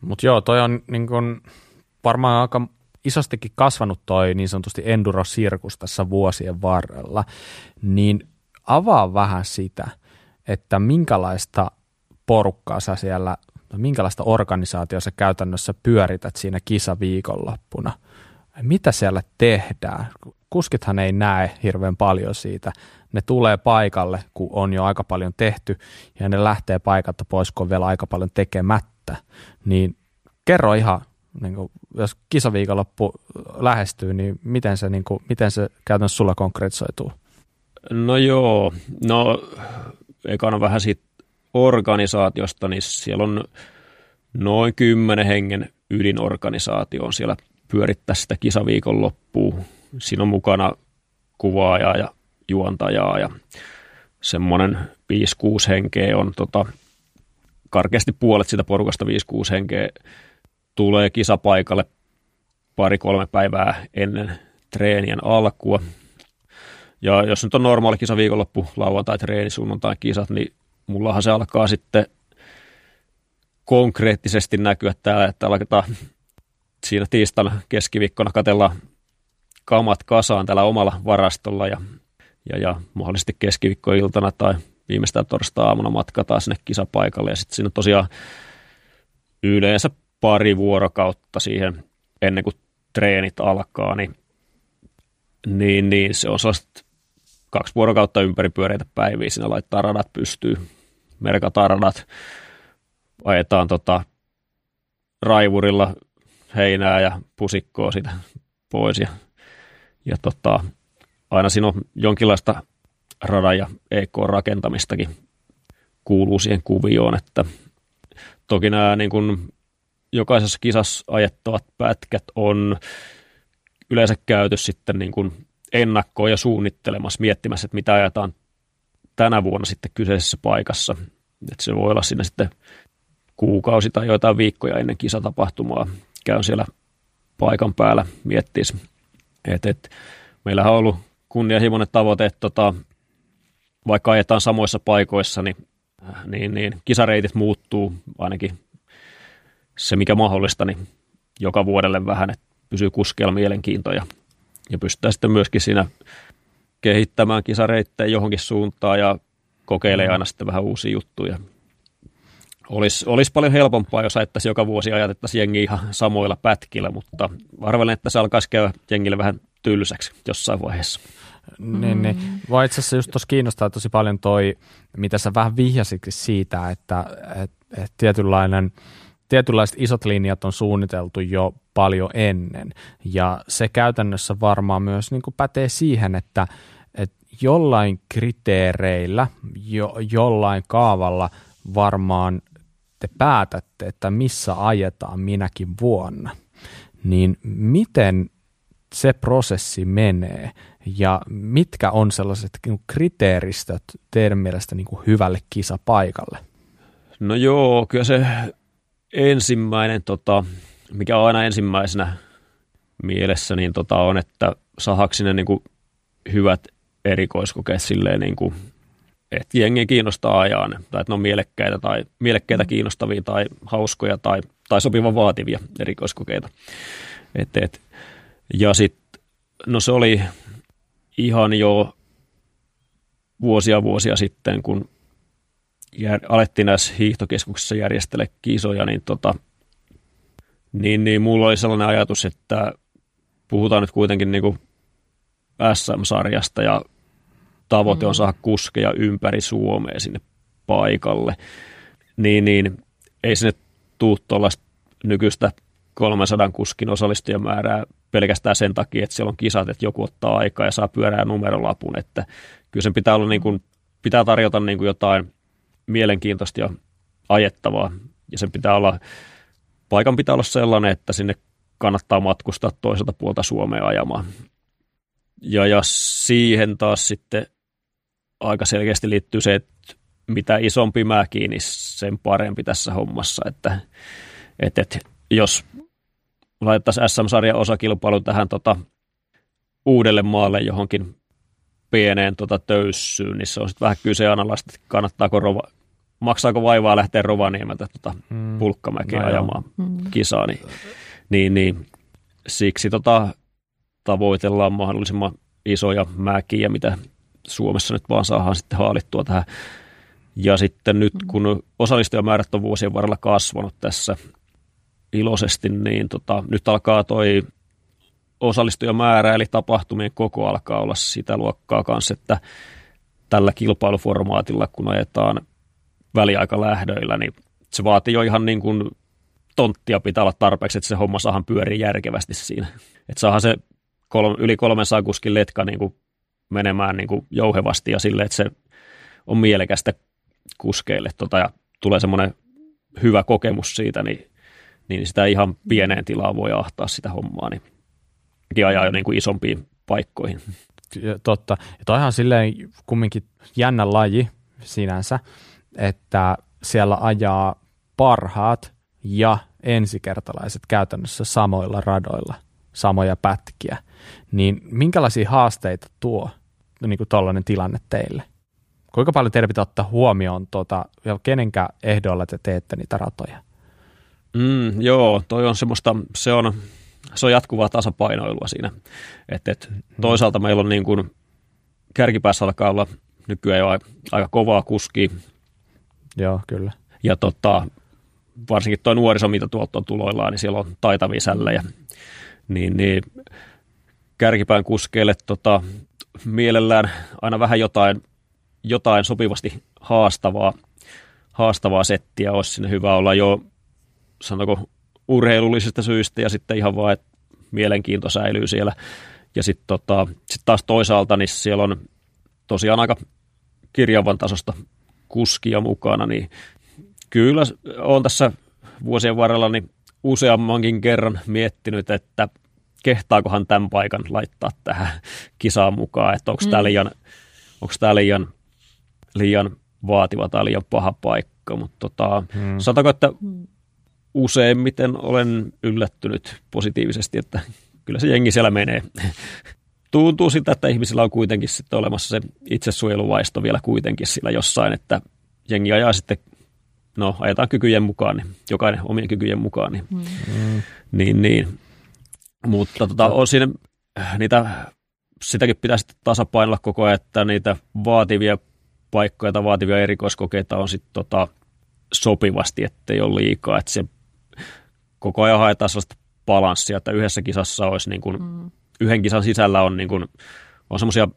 A: Mutta joo, toi on niin kun, varmaan aika isostikin kasvanut toi niin sanotusti enduro-sirkus tässä vuosien varrella, niin avaa vähän sitä, että minkälaista porukkaa sä siellä minkälaista organisaatiota sä käytännössä pyörität siinä kisaviikonloppuna? Mitä siellä tehdään? kuskithan ei näe hirveän paljon siitä. Ne tulee paikalle, kun on jo aika paljon tehty, ja ne lähtee paikalta pois, kun on vielä aika paljon tekemättä. Niin kerro ihan, niin kuin, jos kisaviikonloppu lähestyy, niin miten se, niin kuin, miten se käytännössä sulla konkretisoituu?
C: No joo, no ekana vähän siitä organisaatiosta, niin siellä on noin kymmenen hengen ydinorganisaatio on siellä pyörittää sitä kisaviikon loppuun. Siinä on mukana kuvaajaa ja juontajaa ja semmoinen 5-6 henkeä on tota, karkeasti puolet sitä porukasta 5-6 henkeä tulee kisapaikalle pari-kolme päivää ennen treenien alkua. Ja jos nyt on normaali kisa viikonloppu, lauantai, treeni, sunnuntai, kisat, niin mullahan se alkaa sitten konkreettisesti näkyä täällä, että alketaan siinä tiistaina keskiviikkona katella kamat kasaan täällä omalla varastolla ja, ja, ja mahdollisesti keskiviikkoiltana tai viimeistään torstai-aamuna matkataan sinne kisapaikalle. Ja sitten siinä tosiaan yleensä pari vuorokautta siihen ennen kuin treenit alkaa, niin, niin, niin se on sellaista kaksi vuorokautta pyöreitä päiviä, siinä laittaa radat pystyy, merkataan radat, ajetaan tota raivurilla heinää ja pusikkoa siitä pois ja, ja tota, aina siinä on jonkinlaista radan ja EK-rakentamistakin kuuluu siihen kuvioon, että toki nämä niin kuin jokaisessa kisassa ajettavat pätkät on yleensä käyty sitten niin kuin ennakkoon ja suunnittelemassa, miettimässä, että mitä ajetaan tänä vuonna sitten kyseisessä paikassa. Että se voi olla siinä sitten kuukausi tai joitain viikkoja ennen kisatapahtumaa. Käyn siellä paikan päällä miettis. Et, et, meillähän on ollut kunnianhimoinen tavoite, että tota, vaikka ajetaan samoissa paikoissa, niin, niin, niin kisareitit muuttuu ainakin se, mikä mahdollista, niin joka vuodelle vähän, että pysyy kuskeella mielenkiinto ja, pystytään sitten myöskin siinä kehittämään kisareittejä johonkin suuntaan ja kokeilee aina sitten vähän uusia juttuja. Olisi, olisi paljon helpompaa, jos ajattaisiin joka vuosi ajatettaisiin jengi ihan samoilla pätkillä, mutta arvelen, että se alkaisi käydä jengille vähän tylsäksi jossain vaiheessa.
A: Niin, niin. Vai itse asiassa just tuossa kiinnostaa tosi paljon toi, mitä sä vähän vihjasitkin siitä, että et, et tietynlainen – tietynlaiset isot linjat on suunniteltu jo paljon ennen. Ja se käytännössä varmaan myös niin kuin pätee siihen, että, että jollain kriteereillä, jo, jollain kaavalla varmaan te päätätte, että missä ajetaan minäkin vuonna. Niin miten se prosessi menee ja mitkä on sellaiset niin kriteeristöt teidän mielestä niin kuin hyvälle kisapaikalle?
C: No joo, kyllä se ensimmäinen, tota, mikä on aina ensimmäisenä mielessä, niin tota, on, että saadaanko sinne niin kuin hyvät erikoiskokeet silleen, niin kuin, että jengi kiinnostaa ajaa ne, tai että ne on mielekkäitä, tai mielekkäitä kiinnostavia tai hauskoja tai, tai sopivan vaativia erikoiskokeita. Et, et, ja sitten, no se oli ihan jo vuosia vuosia sitten, kun jär, alettiin näissä hiihtokeskuksissa järjestellä kisoja, niin, tota, niin, niin mulla oli sellainen ajatus, että puhutaan nyt kuitenkin niin kuin SM-sarjasta ja tavoite on mm. saada kuskeja ympäri Suomea sinne paikalle, niin, niin ei sinne tuu tuollaista nykyistä 300 kuskin osallistujamäärää pelkästään sen takia, että siellä on kisat, että joku ottaa aikaa ja saa pyörää numerolapun, että kyllä sen pitää olla niin kuin, pitää tarjota niin kuin jotain mielenkiintoista ja ajettavaa. Ja sen pitää olla, paikan pitää olla sellainen, että sinne kannattaa matkustaa toiselta puolta Suomea ajamaan. Ja, ja siihen taas sitten aika selkeästi liittyy se, että mitä isompi mäki, niin sen parempi tässä hommassa. Että, että, että jos laitettaisiin SM-sarjan osakilpailu tähän tota, uudelle maalle johonkin pieneen tota, töyssyyn, niin se on sitten vähän kyseenalaista, että kannattaako rova, maksaako vaivaa lähteä Rovaniemeltä tota, mm. pulkkamäkiä no ajamaan mm. kisaa, niin, niin, niin siksi tota, tavoitellaan mahdollisimman isoja mäkiä, mitä Suomessa nyt vaan saadaan sitten haalittua tähän. Ja sitten nyt, mm. kun osallistujamäärät on vuosien varrella kasvanut tässä iloisesti, niin tota, nyt alkaa toi osallistujamäärä eli tapahtumien koko alkaa olla sitä luokkaa kanssa, että tällä kilpailuformaatilla, kun ajetaan väliaikalähdöillä, niin se vaatii jo ihan niin kuin tonttia pitää olla tarpeeksi, että se homma saahan pyörii järkevästi siinä. Että saahan se kolme, yli 300 kuskin letka niin kuin menemään niin kuin jouhevasti ja sille, että se on mielekästä kuskeille tota, ja tulee semmoinen hyvä kokemus siitä, niin, niin sitä ihan pieneen tilaan voi ahtaa sitä hommaa, niin ajaa jo niin kuin isompiin paikkoihin.
A: Totta. Ja toihan silleen kumminkin jännä laji sinänsä, että siellä ajaa parhaat ja ensikertalaiset käytännössä samoilla radoilla, samoja pätkiä. Niin minkälaisia haasteita tuo niin kuin tollainen tilanne teille? Kuinka paljon teidän pitää ottaa huomioon, tuota, ja kenenkä ehdoilla te teette niitä ratoja?
C: Mm, joo, toi on semmoista, se on, se on jatkuvaa tasapainoilua siinä. Et, et, mm. toisaalta meillä on niin kuin, kärkipäässä alkaa olla nykyään jo aika kovaa kuski.
A: Joo, kyllä.
C: Ja tota, varsinkin tuo nuoriso, mitä tuolta on tuloillaan, niin siellä on taitavia sällejä. Niin, niin kärkipään kuskeille tota, mielellään aina vähän jotain, jotain sopivasti haastavaa, haastavaa settiä olisi sinne hyvä olla jo, sanotaanko, urheilullisista syistä ja sitten ihan vaan, että mielenkiinto säilyy siellä. Ja sitten tota, sit taas toisaalta, niin siellä on tosiaan aika kirjavan tasosta kuskia mukana, niin kyllä olen tässä vuosien varrella niin useammankin kerran miettinyt, että kehtaakohan tämän paikan laittaa tähän kisaan mukaan, että onko mm. tämä liian, onko tämä liian, liian vaativa tai liian paha paikka, mutta tota, mm. sanotaanko, että useimmiten olen yllättynyt positiivisesti, että kyllä se jengi siellä menee. Tuntuu siltä, että ihmisillä on kuitenkin sitten olemassa se itsesuojeluvaisto vielä kuitenkin sillä jossain, että jengi ajaa sitten no ajetaan kykyjen mukaan, niin jokainen omien kykyjen mukaan. Niin, mm. niin, niin. Mutta tota, on siinä niitä, sitäkin pitäisi tasapainolla koko ajan, että niitä vaativia paikkoja tai vaativia erikoiskokeita on sitten tota, sopivasti, ettei ole liikaa. Että se koko ajan haetaan sellaista balanssia, että yhdessä kisassa olisi niin kuin, mm. Yhden kisan sisällä on, niin kuin, on semmoisia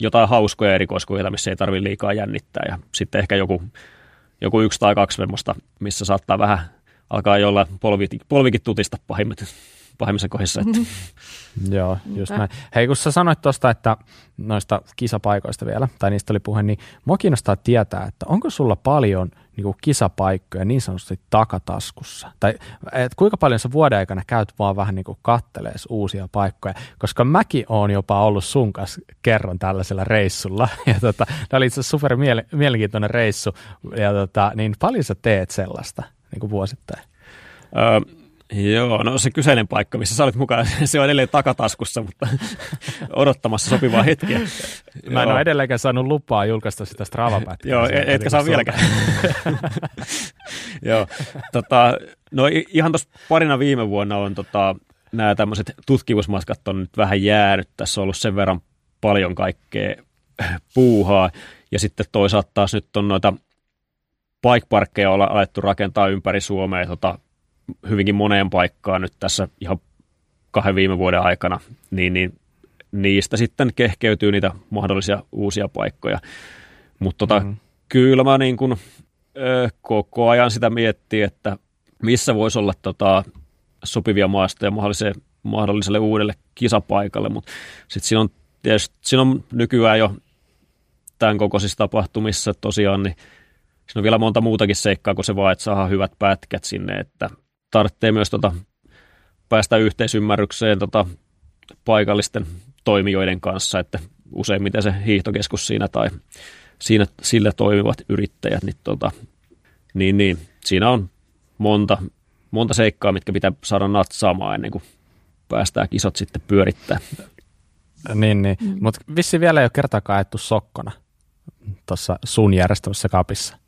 C: jotain hauskoja erikoiskokeita, missä ei tarvitse liikaa jännittää ja sitten ehkä joku joku yksi tai kaksi semmoista, missä saattaa vähän alkaa jollain polvikin, polvikin tutista pahimmat, pahimmissa kohdissa. Että. [laughs]
A: Joo, just näin. Hei, kun sä sanoit tuosta, että noista kisapaikoista vielä, tai niistä oli puhe, niin mua kiinnostaa tietää, että onko sulla paljon niin kuin kisapaikkoja niin sanotusti takataskussa? Tai et kuinka paljon sä vuoden aikana käyt vaan vähän niin kuin kattelees uusia paikkoja? Koska mäkin oon jopa ollut sun kanssa kerran tällaisella reissulla, [laughs] ja tota, tämä oli itse asiassa super mielenkiintoinen reissu, ja tota, niin paljon sä teet sellaista niin kuin vuosittain?
C: Öö, Joo, no se kyseinen paikka, missä sä olit mukaan, [laughs] se on edelleen takataskussa, mutta [laughs] odottamassa sopivaa hetkeä.
A: Mä en Joo. ole edelleenkään saanut lupaa julkaista sitä strava
C: Joo, et, etkä saa vieläkään. [laughs] Joo, tota, no ihan tuossa parina viime vuonna on tota, nämä tämmöiset tutkimusmatkat on nyt vähän jäänyt. Tässä on ollut sen verran paljon kaikkea puuhaa. Ja sitten toisaalta taas nyt on noita bike parkkeja olla alettu rakentaa ympäri Suomea tota, hyvinkin moneen paikkaan nyt tässä ihan kahden viime vuoden aikana, niin, niin niistä sitten kehkeytyy niitä mahdollisia uusia paikkoja. Mutta tota, mm-hmm. kyllä mä niin kun, ö, koko ajan sitä miettii, että missä voisi olla tota, sopivia maastoja mahdolliselle, mahdolliselle uudelle kisapaikalle, mutta sitten siinä on tietysti siinä on nykyään jo tämän kokoisissa tapahtumissa tosiaan, niin siinä on vielä monta muutakin seikkaa kuin se vaan, että saadaan hyvät pätkät sinne, että tarvitsee myös tota, päästä yhteisymmärrykseen tota, paikallisten toimijoiden kanssa, että useimmiten se hiihtokeskus siinä tai siinä sillä toimivat yrittäjät, niin, tota, niin, niin siinä on monta, monta seikkaa, mitkä pitää saada natsaamaan ennen kuin päästään kisat sitten pyörittää.
A: Niin, niin. Mm. mutta vissi vielä ei ole kertaakaan ajettu sokkona tuossa sun järjestämässä kapissa.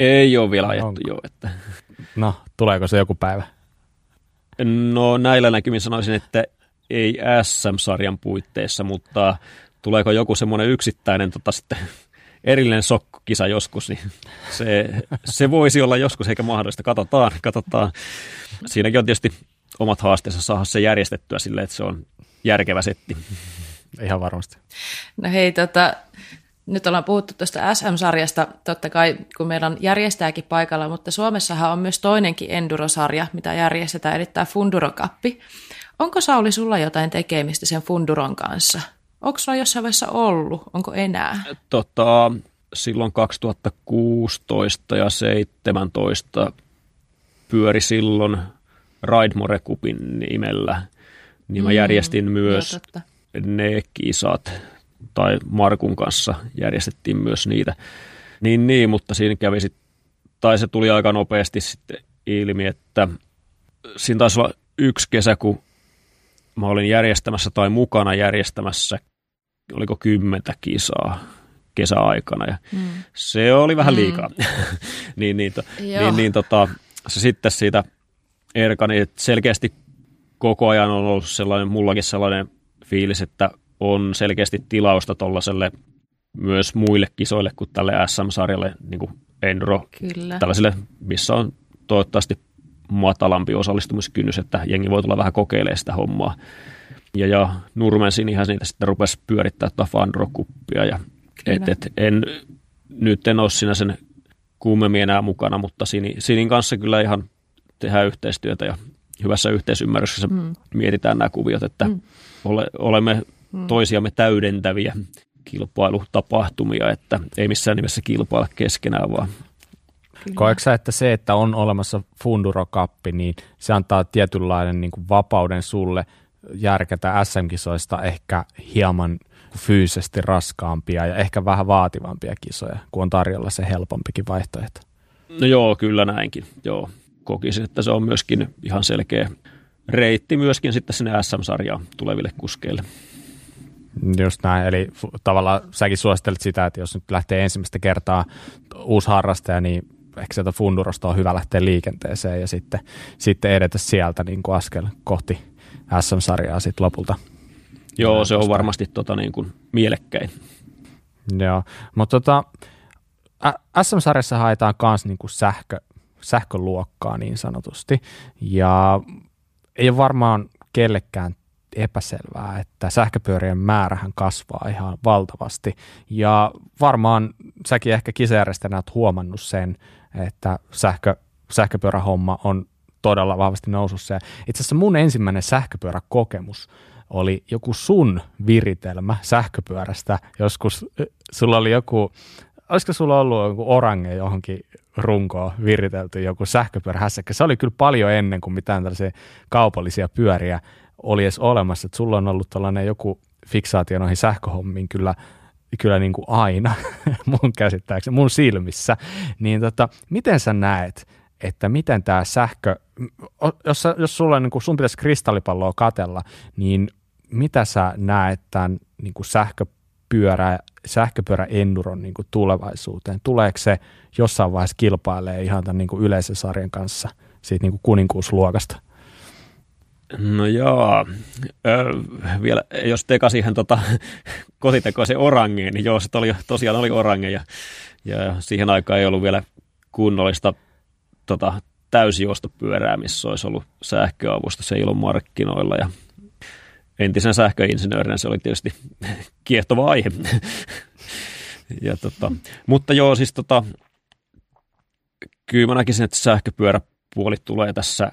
C: Ei ole vielä ajettu, joo. Että.
A: No, tuleeko se joku päivä?
C: No näillä näkymin sanoisin, että ei SM-sarjan puitteissa, mutta tuleeko joku semmoinen yksittäinen tota, sitten erillinen sokkokisa joskus, niin se, se voisi olla joskus eikä mahdollista. Katsotaan, katsotaan. Siinäkin on tietysti omat haasteensa saada se järjestettyä silleen, että se on järkevä setti.
A: Ihan varmasti.
B: No hei, tota, nyt ollaan puhuttu tuosta SM-sarjasta, totta kai kun meillä on järjestääkin paikalla, mutta Suomessahan on myös toinenkin endurosarja, mitä järjestetään, eli tämä Fundurokappi. Onko Sauli sulla jotain tekemistä sen Funduron kanssa? Onko sulla jossain vaiheessa ollut? Onko enää?
C: Tota, silloin 2016 ja 2017 pyöri silloin Raidmore Cupin nimellä, niin mä mm, järjestin myös ne kisat, tai Markun kanssa järjestettiin myös niitä. Niin, niin mutta siinä kävi sit, tai se tuli aika nopeasti sitten ilmi, että siinä taisi olla yksi kesä, kun mä olin järjestämässä tai mukana järjestämässä, oliko kymmentä kisaa kesäaikana ja mm. se oli vähän mm. liikaa. Mm. [laughs] niin, niin, to, niin, niin tota, se sitten siitä erkani, että selkeästi koko ajan on ollut sellainen, mullakin sellainen fiilis, että on selkeästi tilausta tuollaiselle myös muille kisoille kuin tälle SM-sarjalle, niin kuin Enduro, Kyllä. tällaiselle, missä on toivottavasti matalampi osallistumiskynnys, että jengi voi tulla vähän kokeilemaan sitä hommaa. Ja, ja Nurmen Sinihän niitä sitten rupesi pyörittää tuota Fandro-kuppia. Ja et, et, en, nyt en ole siinä sen kuumemmin enää mukana, mutta Sini, Sinin kanssa kyllä ihan tehdään yhteistyötä ja hyvässä yhteisymmärryksessä mm. mietitään nämä kuviot, että mm. ole, olemme mm. toisiamme täydentäviä kilpailutapahtumia, että ei missään nimessä kilpailla keskenään, vaan
A: Koetko että se, että on olemassa Funduro-kappi, niin se antaa tietynlainen niin kuin vapauden sulle järkätä SM-kisoista ehkä hieman fyysisesti raskaampia ja ehkä vähän vaativampia kisoja, kun on tarjolla se helpompikin vaihtoehto?
C: No joo, kyllä näinkin. Joo. Kokisin, että se on myöskin ihan selkeä reitti myöskin sitten sinne SM-sarjaan tuleville kuskeille.
A: Just näin, eli tavallaan säkin suosittelet sitä, että jos nyt lähtee ensimmäistä kertaa uusi harrastaja, niin ehkä sieltä Fundurosta on hyvä lähteä liikenteeseen ja sitten, sitten edetä sieltä niin kuin askel kohti SM-sarjaa sitten lopulta.
C: Joo, se on varmasti tota niin kuin mielekkäin.
A: Joo, mutta tota, SM-sarjassa haetaan myös niin kuin sähkö, sähköluokkaa niin sanotusti, ja ei ole varmaan kellekään epäselvää, että sähköpyörien määrähän kasvaa ihan valtavasti. Ja varmaan säkin ehkä kisajärjestäjänä olet huomannut sen, että sähkö, sähköpyörähomma on todella vahvasti nousussa. itse asiassa mun ensimmäinen sähköpyöräkokemus oli joku sun viritelmä sähköpyörästä. Joskus sulla oli joku, olisiko sulla ollut joku orange johonkin runkoon viritelty joku sähköpyörähässäkkä. Se oli kyllä paljon ennen kuin mitään tällaisia kaupallisia pyöriä oli edes olemassa. Että sulla on ollut tällainen joku fiksaatio noihin sähköhommiin kyllä, kyllä niin kuin aina [laughs] mun käsittääkseni, mun silmissä. Niin tota, miten sä näet, että miten tämä sähkö, jos, jos sulla niin kuin sun pitäisi kristallipalloa katella, niin mitä sä näet tämän niin kuin sähköpyörä enduron niin kuin tulevaisuuteen? Tuleeko se jossain vaiheessa kilpailee ihan tämän niin kuin yleisen sarjan kanssa siitä niin kuin kuninkuusluokasta?
C: No joo, öö, vielä jos teka siihen tota, [laughs] kotitekoisen orangeen, niin joo, se oli, tosiaan oli orange ja, ja siihen aikaan ei ollut vielä kunnollista tota, täysjuostopyörää, missä olisi ollut sähköavusta, se ollut markkinoilla ja entisen sähköinsinöörinä se oli tietysti [laughs] kiehtova aihe. [laughs] ja tota, mutta joo, siis tota, kyllä mä näkisin, että sähköpyöräpuoli tulee tässä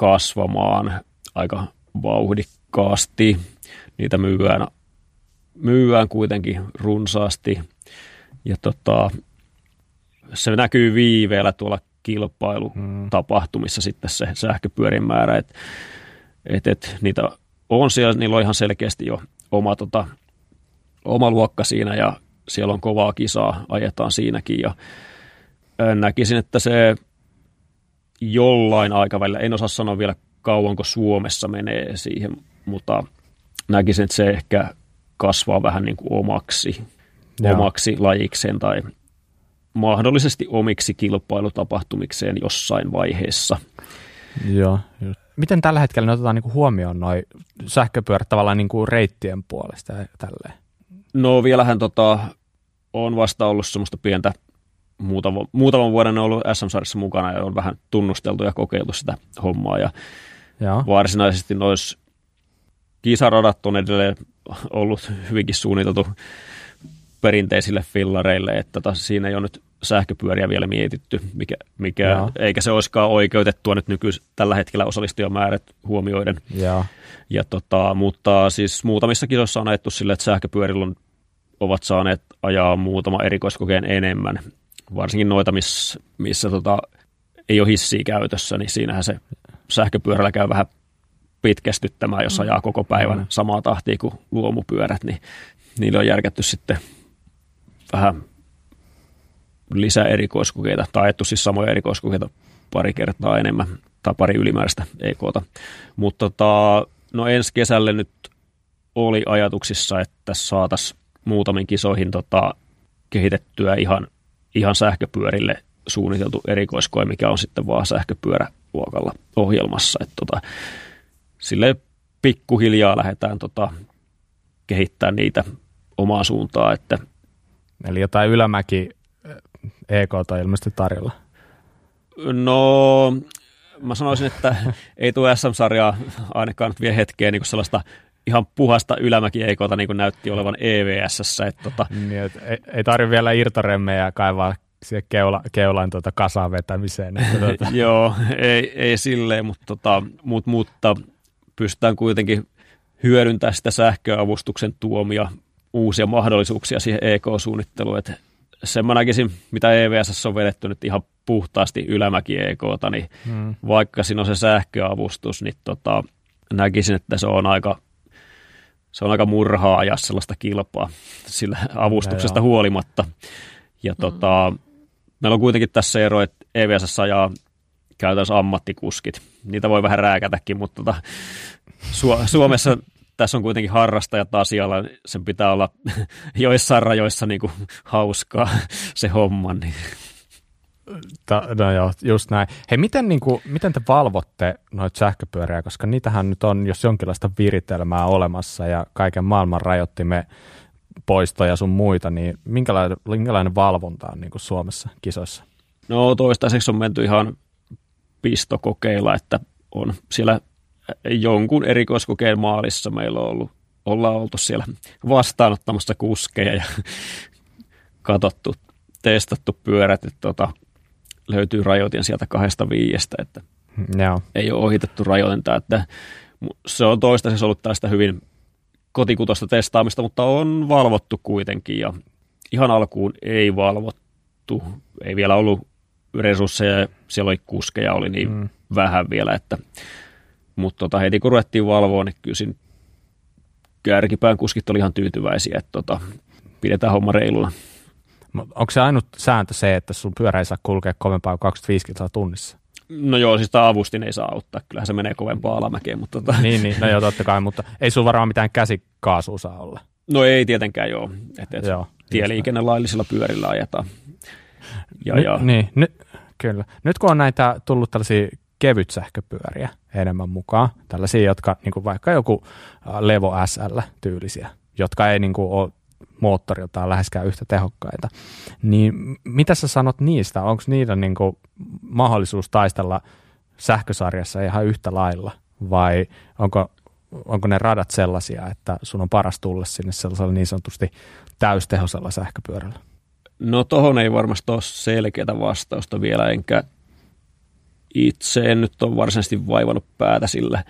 C: kasvamaan aika vauhdikkaasti. Niitä myyään, myyään kuitenkin runsaasti. Ja tota, se näkyy viiveellä tuolla kilpailutapahtumissa hmm. sitten se sähköpyörien määrä, että et, et, niitä on siellä, niillä on ihan selkeästi jo oma, tota, oma luokka siinä ja siellä on kovaa kisaa, ajetaan siinäkin ja näkisin, että se jollain aikavälillä, en osaa sanoa vielä kauanko Suomessa menee siihen, mutta näkisin, että se ehkä kasvaa vähän niin kuin omaksi, omaksi lajikseen tai mahdollisesti omiksi kilpailutapahtumikseen jossain vaiheessa.
A: Joo. Miten tällä hetkellä ne otetaan niin huomioon noin sähköpyörät tavallaan niin kuin reittien puolesta ja tälleen?
C: No vielähän tota, on vasta ollut semmoista pientä muutama, muutaman vuoden ollut SM-sarjassa mukana ja on vähän tunnusteltu ja kokeiltu sitä hommaa ja
A: Joo.
C: varsinaisesti noissa kisaradat on edelleen ollut hyvinkin suunniteltu perinteisille fillareille, että tota, siinä ei ole nyt sähköpyöriä vielä mietitty, mikä, mikä
A: Joo.
C: eikä se olisikaan oikeutettua nyt nykyis, tällä hetkellä osallistujamäärät huomioiden.
A: Joo.
C: Ja tota, mutta siis muutamissa kisoissa on ajettu sille, että sähköpyörillä on, ovat saaneet ajaa muutama erikoiskokeen enemmän. Varsinkin noita, missä, missä tota, ei ole hissiä käytössä, niin siinähän se sähköpyörällä käy vähän pitkästyttämään, jos ajaa koko päivän
A: Mm.
C: samaa tahtia kuin luomupyörät, niin niille on järkätty sitten vähän lisää erikoiskokeita, tai ajettu siis samoja erikoiskokeita pari kertaa enemmän, tai pari ylimääräistä EKta. Mutta tota, no ensi kesälle nyt oli ajatuksissa, että saataisiin muutamiin kisoihin tota, kehitettyä ihan, ihan sähköpyörille suunniteltu erikoiskoe, mikä on sitten vaan sähköpyöräluokalla ohjelmassa. Et tota, sille pikkuhiljaa lähdetään tota, kehittämään niitä omaa suuntaa, että
A: Eli jotain ylämäki EK on ilmeisesti tarjolla.
C: No, mä sanoisin, että ei tuo SM-sarjaa ainakaan nyt vielä hetkeen niin sellaista ihan puhasta ylämäki EKta niin kuin näytti olevan EVSssä. Että tota,
A: Niin, et ei, ei tarvitse vielä irtoremmejä kaivaa siihen keula, keulan tuota kasaan vetämiseen. Että [laughs] tuota,
C: joo, ei, ei silleen, mutta, tota, mut, mutta pystytään kuitenkin hyödyntämään sitä sähköavustuksen tuomia uusia mahdollisuuksia siihen EK-suunnitteluun. Että sen mä näkisin, mitä EVS on vedetty nyt ihan puhtaasti ylämäki EKta, niin
A: mm,
C: vaikka siinä on se sähköavustus, niin tota, näkisin, että se on aika, se on aika murhaa ajaa sellaista kilpaa sillä avustuksesta
A: joo.
C: huolimatta. Ja tota, meillä on kuitenkin tässä ero, että EVS ajaa käytännössä ammattikuskit. Niitä voi vähän rääkätäkin, mutta tota, Su- Suomessa tässä on kuitenkin harrastajat asialla, sen pitää olla [laughs] joissain rajoissa niin kuin hauskaa se homma. Niin.
A: No joo, just näin. Hei, miten, niin kuin, miten te valvotte noita sähköpyöriä, koska niitähän nyt on jos jonkinlaista viritelmää olemassa ja kaiken maailman rajoittimme poistoja sun muita, niin minkälainen, minkälainen valvonta on niin kuin Suomessa kisoissa?
C: No toistaiseksi on menty ihan pistokokeilla, että on siellä jonkun erikoiskokeen maalissa meillä on ollut, ollaan oltu siellä vastaanottamassa kuskeja ja katsottu, testattu pyörät, että tota, löytyy rajoitin sieltä kahdesta viiestä, että
A: Joo,
C: ei ole ohitettu rajoitinta, että se on toistaiseksi ollut tällaista hyvin kotikutosta testaamista, mutta on valvottu kuitenkin ja ihan alkuun ei valvottu, ei vielä ollut resursseja, siellä oli kuskeja, oli niin
A: Mm.
C: mm. vähän vielä, että mutta tota, heti kun ruvettiin valvoa, niin kyllä siinä kärkipään kuskit oli ihan tyytyväisiä, että tota, pidetään homma reiluna.
A: Onko se ainut sääntö se, että sun pyörä ei saa kulkea kovempaa kuin 25 kilsaa tunnissa?
C: No joo, siis tämä avustin ei saa auttaa, kyllähän se menee kovempaa alamäkeen, mutta tota,
A: niin, niin, no joo, totta kai, mutta ei sun varmaan mitään käsikaasua saa olla.
C: no ei tietenkään joo, että et,
A: Joo,
C: tieliikennelaillisilla pyörillä ajetaan. Ja,
A: Nyt-
C: ja,
A: Niin, ny, kyllä. Nyt kun on näitä tullut tällaisia kevyt sähköpyöriä enemmän mukaan, tällaisia, jotka niin kuin vaikka joku Levo SL-tyylisiä, jotka ei niin kuin ole moottoriltaan läheskään yhtä tehokkaita, niin mitä sä sanot niistä? Onko niillä niin kuin mahdollisuus taistella sähkösarjassa ihan yhtä lailla vai onko, onko ne radat sellaisia, että sun on paras tulla sinne sellaisella niin sanotusti täystehosella sähköpyörällä?
C: No tohon ei varmasti ole selkeää vastausta vielä, enkä itse en nyt ole varsinaisesti vaivannut päätä sillä.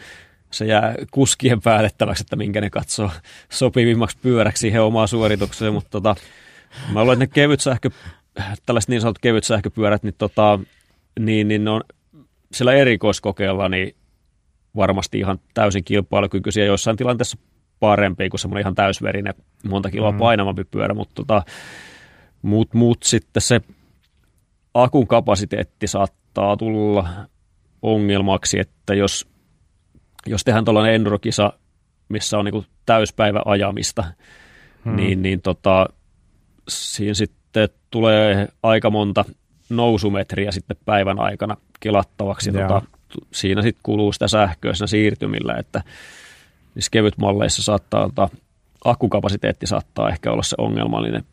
C: Se jää kuskien päätettäväksi, että minkä ne katsoo sopivimmaksi pyöräksi siihen omaan suoritukseen, mutta tota, mä luulen, että ne kevyt sähkö, tällaiset niin sanotut kevyt sähköpyörät, niin, tota, niin, niin ne on sillä erikoiskokeella niin varmasti ihan täysin kilpailukykyisiä, joissain tilanteessa parempi kuin semmoinen ihan täysverinen, monta kiloa
A: Mm.
C: painavampi pyörä, mutta tota, mut, mut sitten se akun kapasiteetti saattaa tulla ongelmaksi, että jos, jos tehdään tuollainen endurokisa, missä on niinku täyspäivä ajamista,
A: Hmm.
C: niin, niin tota, siinä sitten tulee aika monta nousumetriä sitten päivän aikana kelattavaksi.
A: Joo.
C: Tota, siinä sitten kuluu sitä sähköä siinä siirtymillä, että niissä kevytmalleissa saattaa olla, akkukapasiteetti saattaa ehkä olla se ongelmallinen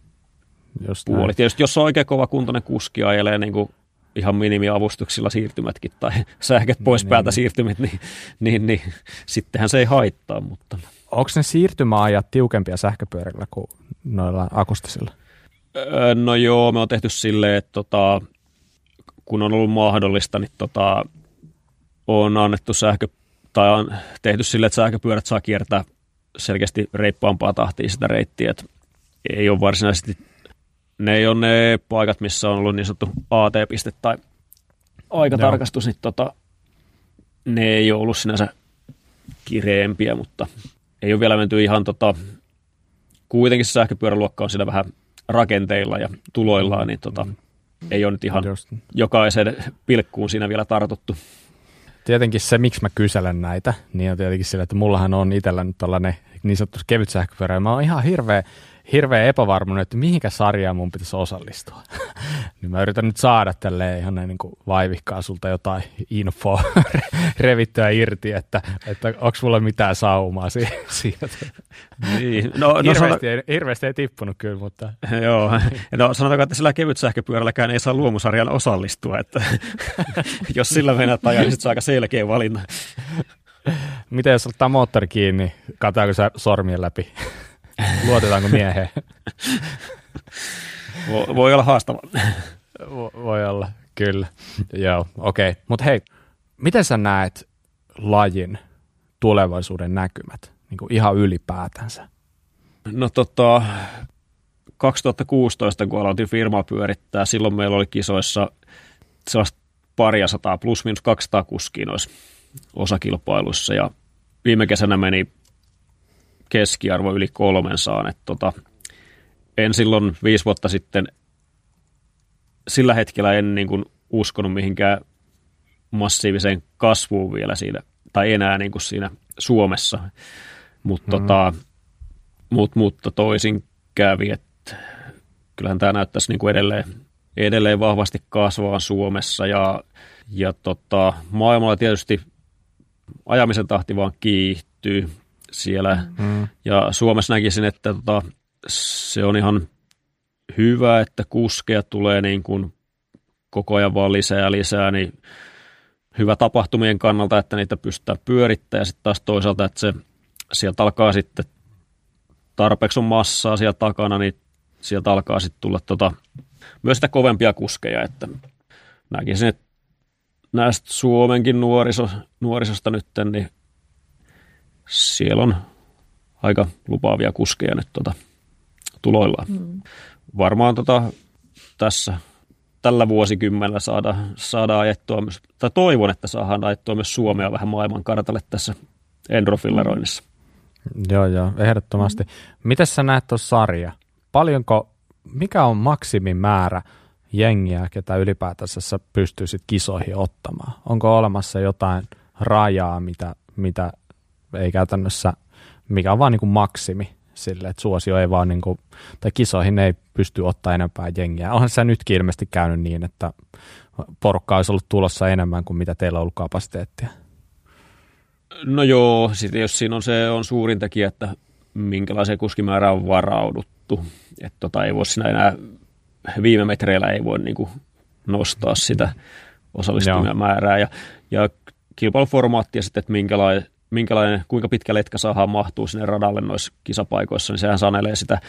A: Just
C: puoli.
A: näin.
C: Tietysti jos on oikein kova kuntoinen kuski ajelee niin kuin ihan minimiavustuksilla siirtymätkin tai sähköt pois niin, päältä niin. siirtymät, niin, niin, niin sittenhän se ei haittaa. Mutta...
A: Onko ne siirtymäajat tiukempia sähköpyörillä kuin noilla akustisilla?
C: Öö, no joo, me on tehty silleen, että tota, kun on ollut mahdollista, niin tota, on annettu sähkö, tai on tehty silleen, että sähköpyörät saa kiertää selkeästi reippaampaa tahtia sitä reittiä, että ei ole varsinaisesti, ne ei ole ne paikat, missä on ollut niin sanottu AT-piste tai aikatarkastus, niin tota, ne ei ole ollut sinänsä kireempiä, mutta ei ole vielä menty ihan tota, kuitenkin se sähköpyöräluokka on siinä vähän rakenteilla ja tuloillaan, niin tota, ei ole nyt ihan Just. jokaisen pilkkuun siinä vielä tartuttu.
A: Tietenkin se, miksi mä kyselen näitä, niin on tietenkin sillä, että mullahan on itsellä nyt tällainen niin sanottu kevyt sähköpyörä, mä oon ihan hirveä hirveä epävarmuuden, että mihinkä sarjaan mun pitäisi osallistua. [laughs] niin mä yritän nyt saada tälleen ihan näin niin kuin vaivihkaa sulta jotain infoa [laughs] revittyä irti, että, että onko mulla mitään saumaa siitä. [laughs] Niin. No, no, hirveästi, no, ei, hirveästi ei tippunut kyllä, mutta...
C: Joo, no sanotaanko, että sillä kevyt sähköpyörälläkään ei saa luomusarjan osallistua, että jos sillä mennään ajaa, niin se on aika selkeä valinta.
A: Miten jos ottaa moottori kiinni, kataako se sormien läpi? Luotetaanko mieheen? [laughs]
C: Voi, voi olla haastava.
A: Voi olla, kyllä. Joo, okei. Okay. Mutta hei, miten sä näet lajin tulevaisuuden näkymät niin kuin ihan ylipäätänsä?
C: No tota, 2016, kun aloitin firmaa pyörittää, silloin meillä oli kisoissa sellaista paria sataa plus minus 200 kuskia noissa osakilpailuissa ja viime kesänä meni keskiarvo yli kolmen saan. Et tota, en silloin viisi vuotta sitten, sillä hetkellä en niin kuin uskonut mihinkään massiiviseen kasvuun vielä siinä, tai enää niin kuin siinä Suomessa. Mut, mm. tota, mut, mutta toisin kävi, että kyllähän tämä näyttäisi niin kuin edelleen, edelleen vahvasti kasvaa Suomessa ja, ja tota, maailmalla tietysti ajamisen tahti vaan kiihtyy siellä. Mm. Ja Suomessa näkisin, että tota, se on ihan hyvä, että kuskeja tulee niin kuin koko ajan vaan lisää ja lisää, niin hyvä tapahtumien kannalta, että niitä pystytään pyörittämään ja sitten taas toisaalta, että se sieltä alkaa sitten tarpeeksi on massaa siellä takana, niin sieltä alkaa sitten tulla tota, myös sitä kovempia kuskeja, että näkisin, että näistä Suomenkin nuoriso, nuorisosta nyt, niin siellä on aika lupaavia kuskeja nyt tota, tuloillaan. Mm. Varmaan tota, tässä tällä vuosikymmenellä saada, saada ajettua myös, tai toivon, että saadaan ajettua myös Suomea vähän maailman kartalle tässä endrofilleroinnissa.
A: Mm. Joo, joo, ehdottomasti. Mm. Miten sä näet tuossa sarja? Paljonko, mikä on maksimimäärä jengiä, ketä ylipäätänsä sä pystyisit kisoihin ottamaan? Onko olemassa jotain rajaa, mitä, mitä ei käytännössä, mikä on vaan niin kuin maksimi sille, että suosio ei vaan niin kuin, tai kisoihin ei pysty ottaa enempää jengiä. Onhan se nytkin ilmeisesti käynyt niin, että porukka olisi ollut tulossa enemmän kuin mitä teillä on ollut kapasiteettia.
C: No joo, sitten jos siinä on se on suurin tekijä, että minkälaiseen kuskimäärään on varauduttu. Että tota, ei voi siinä enää viime metreillä ei voi niin kuin nostaa sitä osallistujamäärää. Ja, ja kilpailuformaattia sitten, että minkälainen minkälainen, kuinka pitkä letka saadaan mahtuu sinne radalle noissa kisapaikoissa, niin sehän sanelee sitä,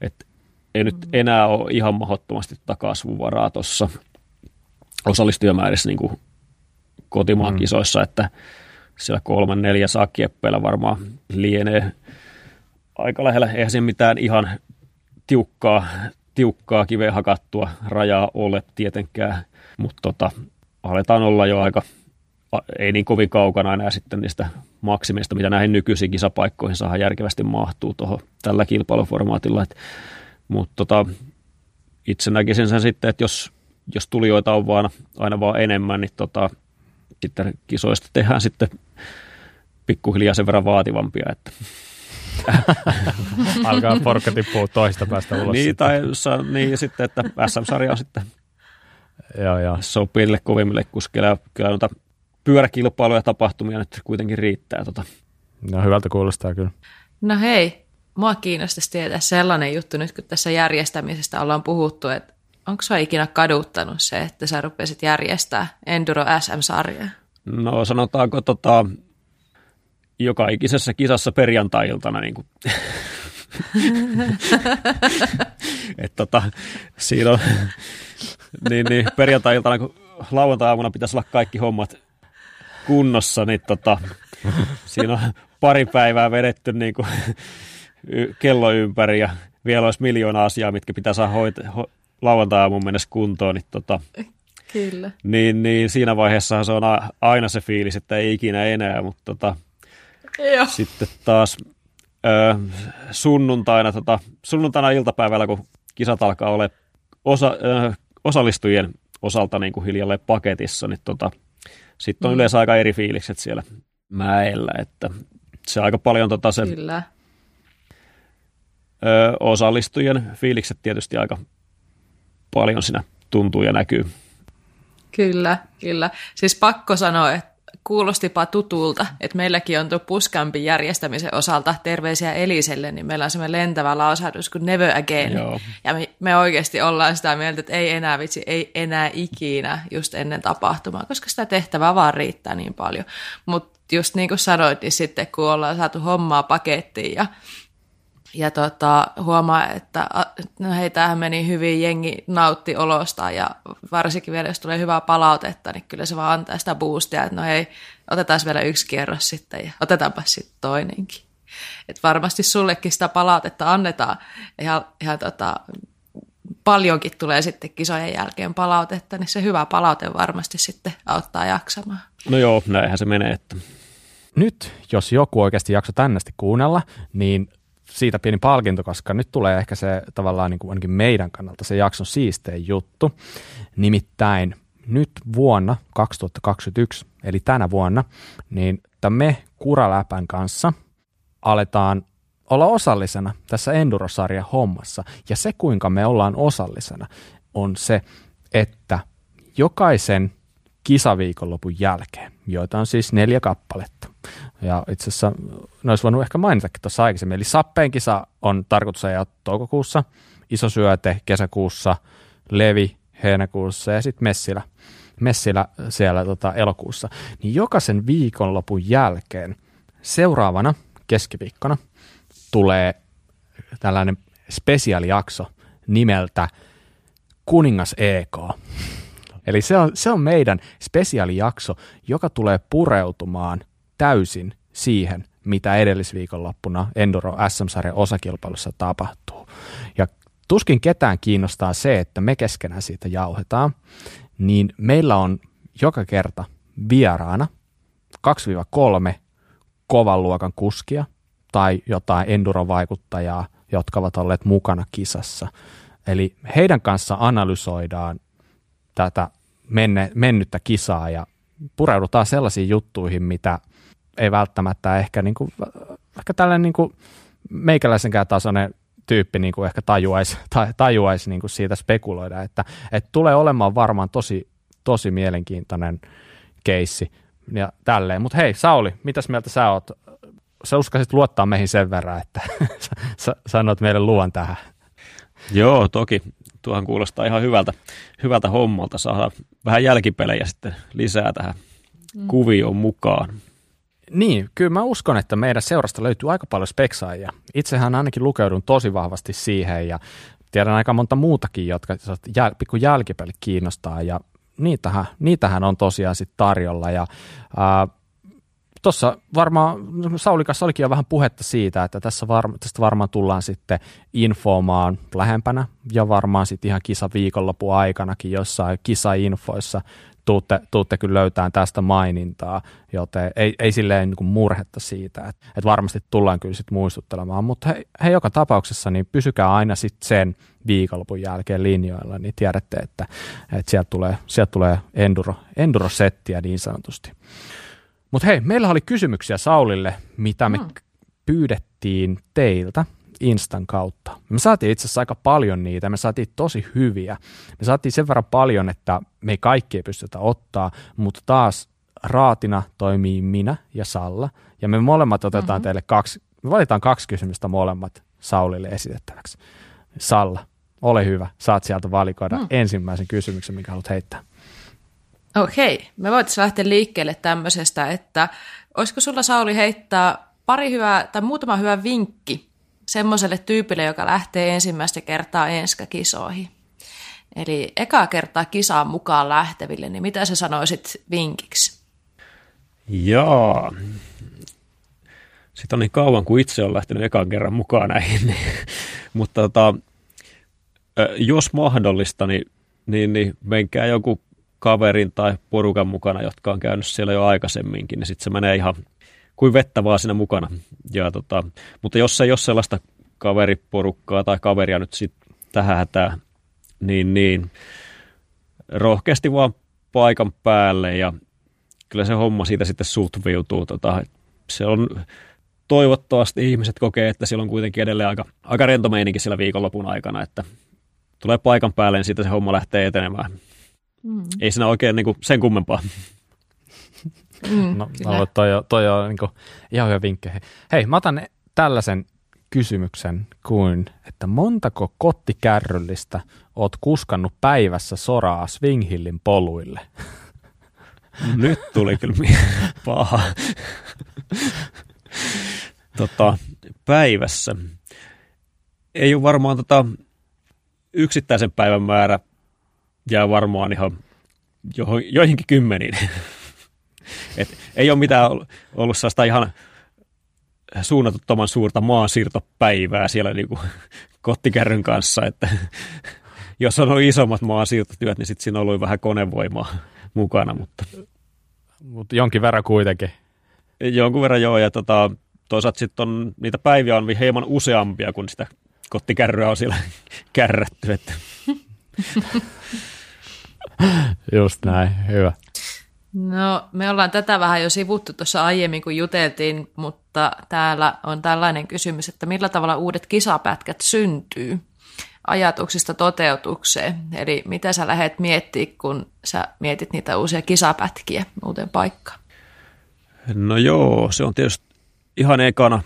C: että ei nyt enää ole ihan mahdottomasti kasvuvaraa tuossa osallistujamäärissä niin kuin kotimaan mm. kisoissa, että siellä kolmen, neljä saakkieppeillä varmaan lienee aika lähellä. Eihän siinä mitään ihan tiukkaa, tiukkaa kiveen hakattua rajaa ole tietenkään, mutta tota, aletaan olla jo aika – ei niin kovin kaukana enää sitten niistä maksimista, mitä näihin nykyisiin kisapaikkoihin saa järkevästi mahtuu tuohon tällä kilpailuformaatilla. mutta tota, itse näkisin sen sitten, että jos, jos tulijoita on vaan, aina vaan enemmän, niin tota, sitten kisoista tehdään sitten pikkuhiljaa sen verran vaativampia, että [laughs]
A: Alkaa porkka tippua toista päästä ulos.
C: niin, tai niin, sitten, että SM-sarja on sitten
A: joo, joo.
C: sopii kovimmille kuskeille. Kyllä noita pyöräkilpailuja ja tapahtumia nyt kuitenkin riittää. Tota.
A: No hyvältä kuulostaa kyllä.
B: No hei, mua kiinnostaisi tietää sellainen juttu nyt, kun tässä järjestämisestä ollaan puhuttu, että onko sua ikinä kaduttanut se, että sä rupesit järjestää Enduro SM-sarjaa?
C: No sanotaanko tota, joka ikisessä kisassa perjantai-iltana niin kuin [laughs] Et tota, siinä on, niin, niin perjantai-iltana, kun lauantai-aamuna pitäisi olla kaikki hommat kunnossa, niin tota, siinä on pari päivää vedetty niin kuin, kello ympäri ja vielä olisi miljoona asiaa, mitkä pitää saada hoit- ho- lauantai-aamun mennessä kuntoon, niin, tota,
B: Kyllä.
C: Niin, niin siinä vaiheessa se on aina se fiilis, että ei ikinä enää, mutta tota,
B: Joo.
C: sitten taas ö, sunnuntaina, tota, sunnuntaina iltapäivällä, kun kisat alkaa olla osa, ö, osallistujien osalta niin kuin hiljalleen paketissa, niin tota, sitten on mm. yleensä aika eri fiilikset siellä mäellä, että se aika paljon tota, se
B: Kyllä.
C: Ö, osallistujien fiilikset tietysti aika paljon siinä tuntuu ja näkyy.
B: Kyllä, kyllä. Siis pakko sanoa, että kuulostipa tutulta, että meilläkin on tuo puskampi järjestämisen osalta terveisiä Eliselle, niin meillä on semmoinen lentävä lausahdus kuin Never Again.
C: Joo.
B: Ja me, me oikeasti ollaan sitä mieltä, että ei enää vitsi, ei enää ikinä just ennen tapahtumaa, koska sitä tehtävää vaan riittää niin paljon. Mutta just niin kuin sanoit, niin sitten kun ollaan saatu hommaa pakettiin ja ja tota, huomaa, että no hei, tämähän meni hyvin, jengi nautti olosta ja varsinkin vielä, jos tulee hyvää palautetta, niin kyllä se vaan antaa sitä boostia, että no hei, otetaan vielä yksi kierros sitten ja otetaanpa sitten toinenkin. Et varmasti sullekin sitä palautetta annetaan ihan, ihan tota, paljonkin tulee sitten kisojen jälkeen palautetta, niin se hyvä palaute varmasti sitten auttaa jaksamaan.
C: No joo, näinhän se menee. Että...
A: Nyt, jos joku oikeasti jakso tännästi kuunnella, niin siitä pieni palkinto, koska nyt tulee ehkä se tavallaan niin kuin ainakin meidän kannalta se jakson siistein juttu. Nimittäin nyt vuonna 2021, eli tänä vuonna, niin me Kuraläpän kanssa aletaan olla osallisena tässä Endurosarjan hommassa. Ja se, kuinka me ollaan osallisena, on se, että jokaisen kisaviikonlopun jälkeen, joita on siis neljä kappaletta. Ja itse asiassa ne olisi voinut ehkä mainitakin tuossa aikaisemmin. Eli Sappeen kisa on tarkoitus ajaa toukokuussa, Iso syöte kesäkuussa, Levi heinäkuussa ja sitten Messilä, Messilä siellä tota, elokuussa. Niin jokaisen viikonlopun jälkeen seuraavana keskiviikkona tulee tällainen spesiaalijakso nimeltä Kuningas EK. Eli se on, se on meidän spesiaalijakso, joka tulee pureutumaan täysin siihen, mitä edellisviikonloppuna Enduro SM-sarjan osakilpailussa tapahtuu. Ja tuskin ketään kiinnostaa se, että me keskenään siitä jauhetaan, niin meillä on joka kerta vieraana 2-3 kovan luokan kuskia tai jotain endurovaikuttajaa, jotka ovat olleet mukana kisassa. Eli heidän kanssa analysoidaan tätä menne, mennyttä kisaa ja pureudutaan sellaisiin juttuihin, mitä ei välttämättä ehkä, niin kuin, ehkä tällainen niin kuin meikäläisenkään tasoinen tyyppi niin kuin ehkä tajuaisi, tajuaisi niin kuin siitä spekuloida, että, että tulee olemaan varmaan tosi, tosi mielenkiintoinen keissi ja tälleen. Mutta hei Sauli, mitäs mieltä sä oot? Sä uskasit luottaa meihin sen verran, että [laughs] sä sanoit meille luvan tähän.
C: Joo, toki. Tuohan kuulostaa ihan hyvältä, hyvältä hommalta. Saada vähän jälkipelejä sitten lisää tähän mm. kuvioon mukaan.
A: Niin, kyllä mä uskon, että meidän seurasta löytyy aika paljon speksaajia. Itsehän ainakin lukeudun tosi vahvasti siihen ja tiedän aika monta muutakin, jotka jäl, pikku jälkipelit kiinnostaa ja niitähän, niitähän on tosiaan sitten tarjolla ja Tuossa varmaan, Sauli kanssa olikin jo vähän puhetta siitä, että tässä varma, tästä varmaan tullaan sitten infomaan lähempänä ja varmaan sitten ihan kisa viikonlopun aikanakin jossain kisainfoissa tuutte, tuutte kyllä löytää tästä mainintaa, joten ei, ei silleen niin kuin murhetta siitä, että, että varmasti tullaan kyllä sitten muistuttelemaan, mutta he, he joka tapauksessa niin pysykää aina sitten sen viikonlopun jälkeen linjoilla, niin tiedätte, että, että sieltä tulee, sieltä tulee enduro, enduro-settiä niin sanotusti. Mutta hei, meillä oli kysymyksiä Saulille, mitä me hmm. pyydettiin teiltä Instan kautta. Me saatiin itse asiassa aika paljon niitä, me saatiin tosi hyviä. Me saatiin sen verran paljon, että me ei kaikki pystytä ottaa, mutta taas raatina toimii minä ja Salla, ja me molemmat otetaan mm-hmm. teille kaksi, me valitaan kaksi kysymystä molemmat Saulille esitettäväksi. Salla, ole hyvä. Saat sieltä valikoida mm. ensimmäisen kysymyksen, mikä haluat heittää.
B: Okei, me voitaisiin lähteä liikkeelle tämmöisestä, että olisiko sulla Sauli heittää pari hyvää tai muutama hyvä vinkki semmoiselle tyypille, joka lähtee ensimmäistä kertaa enskakisoihin? Eli ekaa kertaa kisaan mukaan lähteville, niin mitä sä sanoisit vinkiksi?
C: Joo. Sitten on niin kauan, kuin itse on lähtenyt ekan kerran mukaan näihin. [laughs] Niin, mutta tota, jos mahdollista, niin, niin, niin menkää joku kaverin tai porukan mukana, jotka on käynyt siellä jo aikaisemminkin, niin sitten se menee ihan kuin vettä vaan siinä mukana. Ja tota, mutta jos ei ole sellaista kaveriporukkaa tai kaveria nyt sitten tähän hätään, niin, niin rohkeasti vaan paikan päälle ja kyllä se homma siitä sitten viutuu. Tota, se on toivottavasti ihmiset kokee, että siellä on kuitenkin edelleen aika, aika rento meininki siellä viikonlopun aikana, että tulee paikan päälle, niin siitä se homma lähtee etenemään. Mm. Ei siinä oikein niin kuin, sen kummempaa.
A: Mm, no, no, toi, on, toi on niin kuin, ihan hyvä vinkki. Hei, mä otan tällaisen kysymyksen kuin, että montako kottikärryllistä oot kuskannut päivässä soraa Swinghillin poluille? [laughs]
C: Nyt tuli kyllä [laughs] paha. tota, päivässä. Ei ole varmaan tota, yksittäisen päivän määrä jää varmaan ihan joihinkin kymmeniin. Et ei ole mitään ollut sellaista ihan suunnattoman suurta maansiirtopäivää siellä niin kuin [laughs] kottikärryn kanssa, että [laughs] jos on ollut isommat maansiirtotyöt, niin sitten siinä on ollut vähän konevoimaa [laughs] mukana. Mutta,
A: mutta jonkin verran kuitenkin.
C: Jonkun verran joo, ja tota, toisaalta sitten on, niitä päiviä on hieman useampia, kun sitä kottikärryä on siellä kärrätty. Että.
A: Just näin, hyvä.
B: No, me ollaan tätä vähän jo sivuttu tuossa aiemmin, kun juteltiin, mutta täällä on tällainen kysymys, että millä tavalla uudet kisapätkät syntyy ajatuksista toteutukseen? Eli mitä sä lähdet miettimään, kun sä mietit niitä uusia kisapätkiä uuteen paikkaan?
C: No joo, se on tietysti ihan ekana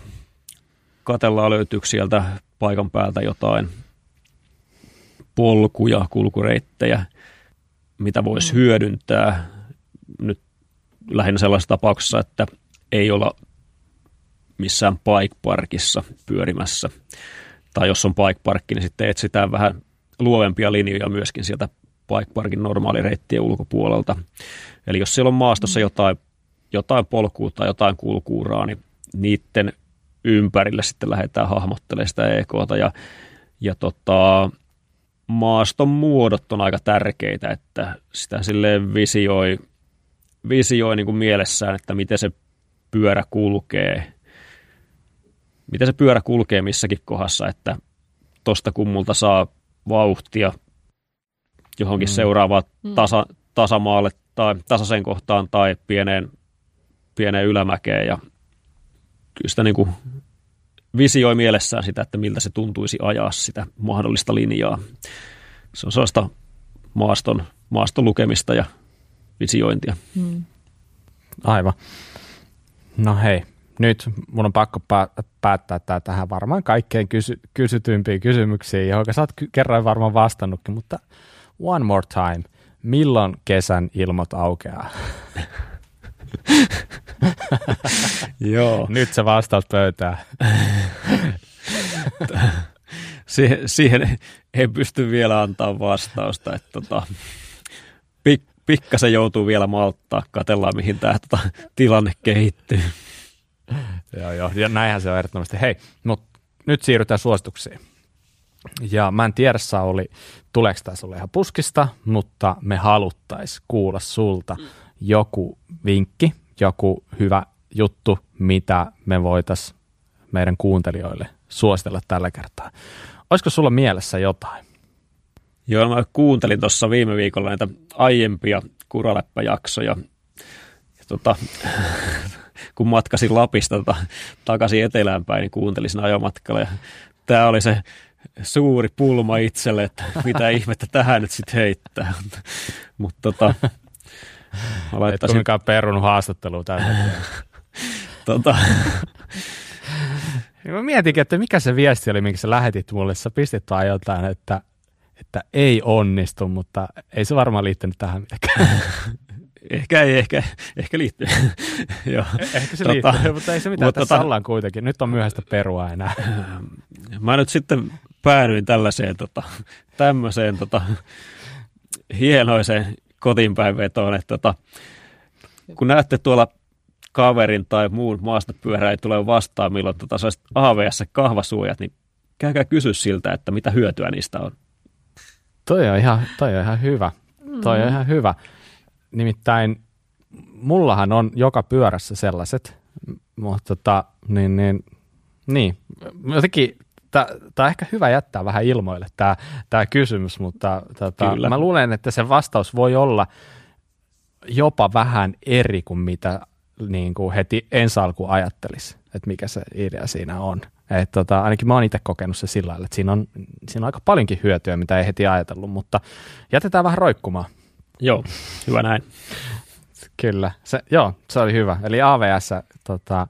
C: katellaan löytyykö sieltä paikan päältä jotain polkuja, kulkureittejä, mitä voisi mm. hyödyntää nyt lähinnä sellaisessa tapauksessa, että ei olla missään bike parkissa pyörimässä. Tai jos on bike parkki, niin sitten etsitään vähän luovempia linjoja myöskin sieltä bike parkin normaalireittien ulkopuolelta. Eli jos siellä on maastossa mm. jotain, jotain polkua tai jotain kulkuuraa, niin niiden ympärille sitten lähdetään hahmottelemaan sitä EKta ja, ja tota, maaston muodot on aika tärkeitä, että sitä silleen visioi visioi niin kuin mielessään, että miten se pyörä kulkee, miten se pyörä kulkee missäkin kohdassa, että tosta kummulta saa vauhtia johonkin mm. seuraavaan mm. tasa, tasamaalle tai tasaiseen kohtaan tai pieneen, pieneen ylämäkeen ja kyllä sitä niin kuin visioi mielessään sitä, että miltä se tuntuisi ajaa sitä mahdollista linjaa. Se on sellaista maaston, maaston lukemista ja visiointia. Mm.
A: Aivan. No hei, nyt mun on pakko päättää tämä tähän varmaan kaikkein kysy- kysytympiin kysymyksiin, johon sä oot kerran varmaan vastannutkin, mutta one more time. Milloin kesän ilmot aukeaa? [laughs]
C: Joo.
A: Nyt se vastaus pöytää. [laughs]
C: siihen, siihen ei pysty vielä antaa vastausta. Että tota, pikkasen joutuu vielä malttaa, katellaan mihin tämä tota, tilanne kehittyy.
A: joo, joo, ja näinhän se on ehdottomasti. Hei, mutta nyt siirrytään suosituksiin. Ja mä en tiedä, oli, tuleeko tämä sulle ihan puskista, mutta me haluttais kuulla sulta joku vinkki, joku hyvä juttu, mitä me voitaisiin meidän kuuntelijoille suositella tällä kertaa. Olisiko sulla mielessä jotain?
C: Joo, mä kuuntelin tuossa viime viikolla näitä aiempia kuraläppäjaksoja. Ja tota, [laughs] kun matkasin Lapista tota, takaisin etelään päin, niin kuuntelin sen ajomatkalla. Ja tämä oli se suuri pulma itselle, että mitä ihmettä tähän nyt sitten heittää. [laughs] Mutta tota,
A: mä laittaisin... Et perunut haastattelua tällä [laughs] tota... Mä mietinkin, että mikä se viesti oli, minkä sä lähetit mulle. Sä pistit vaan jotain, että että ei onnistu, mutta ei se varmaan liittynyt tähän mitenkään. [laughs]
C: ehkä ei, ehkä, ehkä liittyy. [laughs]
A: Joo. Eh, ehkä se tota, liittyy, mutta ei se mitään, mutta tässä tota, ollaan kuitenkin. Nyt on myöhäistä perua enää. [laughs]
C: Mä nyt sitten päädyin tällaiseen tota, tämmöiseen tota, hienoiseen kotiinpäinvetoon, että tota, kun näette tuolla kaverin tai muun maastopyöräilijän tulee vastaan, milloin tota, AVS kahvasuojat, niin käykää kysy siltä, että mitä hyötyä niistä on.
A: Toi on ihan, toi on ihan hyvä. Toi on mm. ihan hyvä. Nimittäin mullahan on joka pyörässä sellaiset, mutta tota, niin, niin, niin. jotenkin tämä on ehkä hyvä jättää vähän ilmoille tämä, tämä kysymys, mutta tota, mä luulen, että se vastaus voi olla jopa vähän eri kuin mitä niin kuin heti ensi alkuun ajattelisi, että mikä se idea siinä on. Et tota, ainakin mä oon itse kokenut se sillä lailla, että siinä on, siinä on aika paljonkin hyötyä, mitä ei heti ajatellut, mutta jätetään vähän roikkumaan.
C: Joo, hyvä näin.
A: Kyllä, se, joo, se oli hyvä. Eli AVS, tota,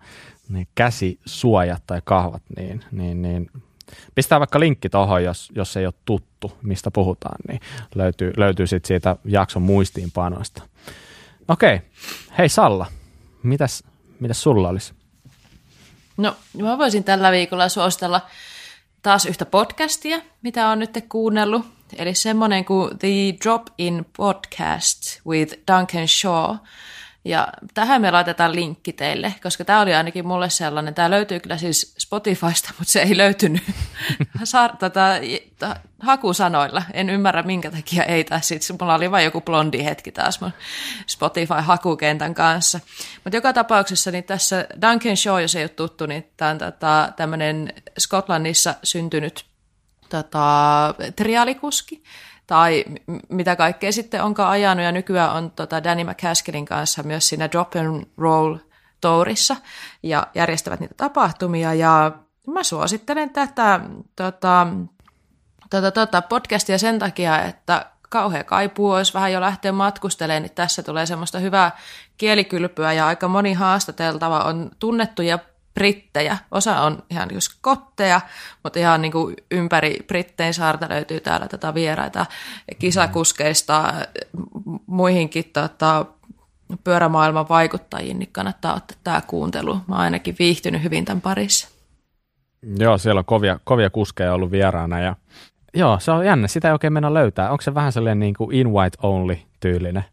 A: ne käsisuojat tai kahvat, niin, niin, niin pistää vaikka linkki tuohon, jos, jos ei ole tuttu, mistä puhutaan, niin löytyy, löytyy sitten siitä jakson muistiinpanoista. Okei, hei Salla, mitäs, mitäs sulla olisi?
B: No, mä voisin tällä viikolla suositella taas yhtä podcastia, mitä on nyt kuunnellut. Eli semmoinen kuin The Drop-In Podcast with Duncan Shaw. Ja tähän me laitetaan linkki teille, koska tämä oli ainakin mulle sellainen. Tämä löytyy kyllä siis Spotifysta, mutta se ei löytynyt [laughs] tätä, hakusanoilla. En ymmärrä, minkä takia ei tässä. Sitten mulla oli vain joku blondi hetki taas mun Spotify-hakukentän kanssa. Mutta joka tapauksessa niin tässä Duncan Shaw, jos ei ole tuttu, niin tämä on tota, tämmöinen Skotlannissa syntynyt tota, trialikuski tai mitä kaikkea sitten onkaan ajanut, ja nykyään on tota Danny McCaskellin kanssa myös siinä Drop and Roll Tourissa, ja järjestävät niitä tapahtumia, ja mä suosittelen tätä tota, tota, tota podcastia sen takia, että kauhea kaipuu olisi vähän jo lähteä matkustelemaan, niin tässä tulee semmoista hyvää kielikylpyä ja aika moni haastateltava on tunnettuja brittejä. Osa on ihan just kotteja, mutta ihan niin kuin ympäri Brittein saarta löytyy täällä tätä vieraita kisakuskeista muihinkin tota, pyörämaailman vaikuttajiin, niin kannattaa ottaa tämä kuuntelu. Mä oon ainakin viihtynyt hyvin tämän parissa.
A: Joo, siellä on kovia, kovia kuskeja ollut vieraana ja joo, se on jännä. Sitä ei oikein mennä löytää. Onko se vähän sellainen niin kuin invite only tyylinen?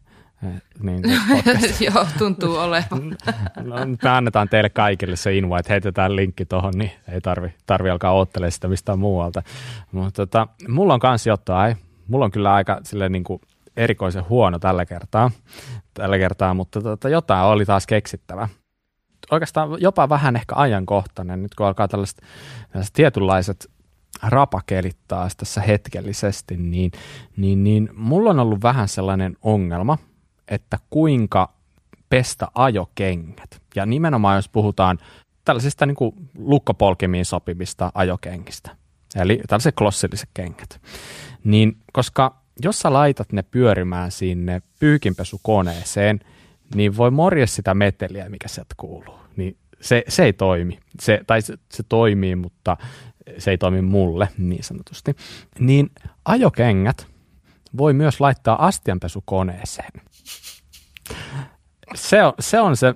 B: Niin [laughs] Joo, tuntuu olevan.
A: no, me annetaan teille kaikille se invite, heitetään linkki tuohon, niin ei tarvi, tarvi alkaa ottelemaan sitä mistään muualta. Mutta tota, mulla on kans jotain, mulla on kyllä aika silleen niin kuin erikoisen huono tällä kertaa, tällä kertaa mutta tota, jotain oli taas keksittävä. Oikeastaan jopa vähän ehkä ajankohtainen, nyt kun alkaa tällaiset, tällaiset tietynlaiset rapakelit taas tässä hetkellisesti, niin, niin, niin mulla on ollut vähän sellainen ongelma – että kuinka pestä ajokengät. Ja nimenomaan jos puhutaan tällaisista niin kuin lukkopolkimiin sopivista ajokengistä, eli tällaiset klossilliset kengät, niin koska jos sä laitat ne pyörimään sinne pyykinpesukoneeseen, niin voi morje sitä meteliä, mikä sieltä kuuluu. Niin se, se ei toimi. Se, tai se, se toimii, mutta se ei toimi mulle niin sanotusti. Niin ajokengät voi myös laittaa astianpesukoneeseen se on se, on se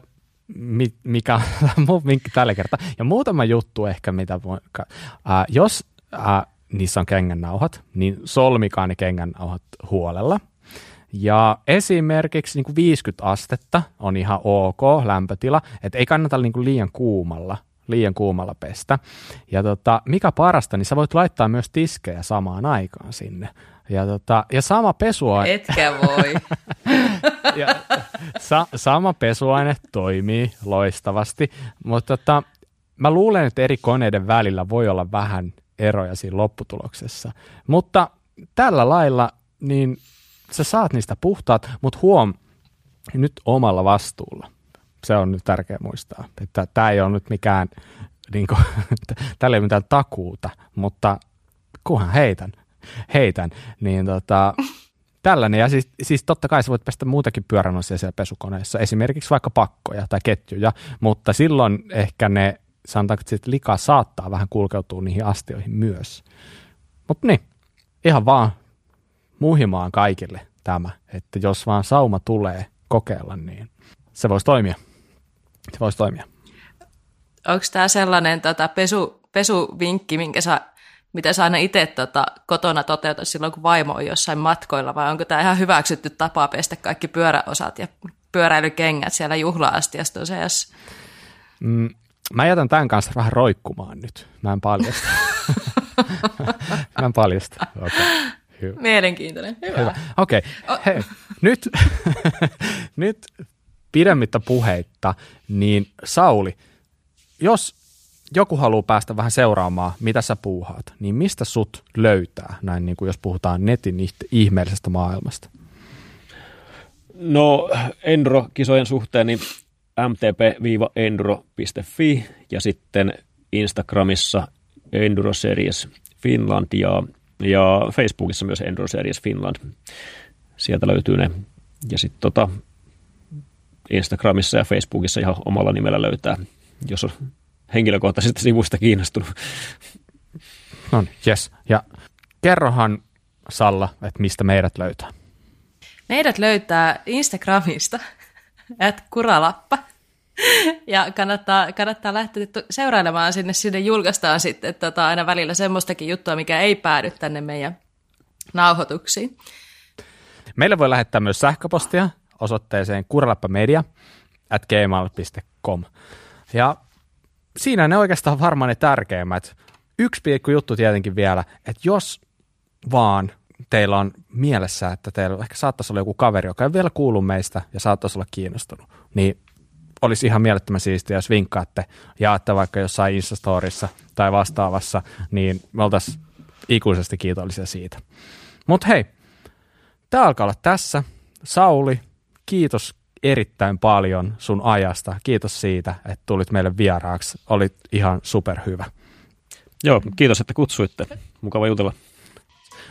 A: mikä on [laughs] mun vinkki tällä kertaa. Ja muutama juttu ehkä, mitä voi, äh, jos äh, niissä on kengännauhat, niin solmikaa ne kengännauhat huolella. Ja esimerkiksi niin kuin 50 astetta on ihan ok lämpötila, että ei kannata niin kuin liian kuumalla liian kuumalla pestä. Ja tota, mikä parasta, niin sä voit laittaa myös tiskejä samaan aikaan sinne. Ja, tota, ja sama pesuaine...
B: Etkä voi. [laughs]
A: ja, sa, sama pesuaine toimii loistavasti, mutta tota, mä luulen, että eri koneiden välillä voi olla vähän eroja siinä lopputuloksessa. Mutta tällä lailla niin sä saat niistä puhtaat, mutta huom, nyt omalla vastuulla. Se on nyt tärkeä muistaa, että tämä ei ole nyt mikään, niin kuin, [laughs] tällä ei ole mitään takuuta, mutta kunhan heitän, heitän, niin tota, tällainen. Ja siis, siis totta kai sä voit pestä muutakin pyöränosia siellä pesukoneessa, esimerkiksi vaikka pakkoja tai ketjuja, mutta silloin ehkä ne, sanotaanko, että lika saattaa vähän kulkeutua niihin astioihin myös. Mutta niin, ihan vaan muhimaan kaikille tämä, että jos vaan sauma tulee kokeilla, niin se voisi toimia. Se voisi toimia.
B: Onko tämä sellainen tota, pesu, pesuvinkki, minkä sä, mitä sä aina itse tota, kotona toteutat silloin, kun vaimo on jossain matkoilla, vai onko tämä ihan hyväksytty tapa pestä kaikki pyöräosat ja pyöräilykengät siellä juhla-astiasta useassa?
A: Mm, mä jätän tämän kanssa vähän roikkumaan nyt. Mä en paljasta. [laughs] mä en paljasta. Okay.
B: Hyvä. Mielenkiintoinen. Hyvä. Hyvä.
A: Okei. Okay. Hei, nyt, [laughs] nyt pidemmittä puheitta, niin Sauli, jos joku haluaa päästä vähän seuraamaan, mitä sä puuhaat, niin mistä sut löytää, näin niin kuin jos puhutaan netin ihmeellisestä maailmasta?
C: No Enduro-kisojen suhteen niin mtp-enduro.fi ja sitten Instagramissa Enduro Series Finland ja, ja Facebookissa myös Enduro Series Finland. Sieltä löytyy ne. Ja sitten tota, Instagramissa ja Facebookissa ihan omalla nimellä löytää, jos on henkilökohtaisesta sivuista kiinnostunut.
A: No niin, yes. Ja kerrohan Salla, että mistä meidät löytää.
B: Meidät löytää Instagramista, [laughs] että kuralappa. Ja kannattaa, kannattaa lähteä seurailemaan sinne, sinne julkaistaan sitten tota, aina välillä semmoistakin juttua, mikä ei päädy tänne meidän nauhoituksiin.
A: Meille voi lähettää myös sähköpostia osoitteeseen kuralappamedia at gmail.com. Ja siinä ne oikeastaan varmaan ne tärkeimmät. Yksi piikku juttu tietenkin vielä, että jos vaan teillä on mielessä, että teillä ehkä saattaisi olla joku kaveri, joka ei vielä kuulu meistä ja saattaisi olla kiinnostunut, niin olisi ihan mielettömän siistiä, jos vinkkaatte, jaatte vaikka jossain Instastorissa tai vastaavassa, niin me oltaisiin ikuisesti kiitollisia siitä. Mutta hei, tämä alkaa olla tässä. Sauli, kiitos erittäin paljon sun ajasta. Kiitos siitä, että tulit meille vieraaksi. Olit ihan superhyvä.
C: Joo, kiitos, että kutsuitte. Mukava jutella.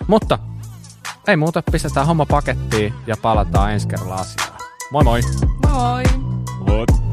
A: Mutta ei muuta, pistetään homma pakettiin ja palataan ensi kerralla asiaan. Moi moi!
B: Moi!
C: Moi!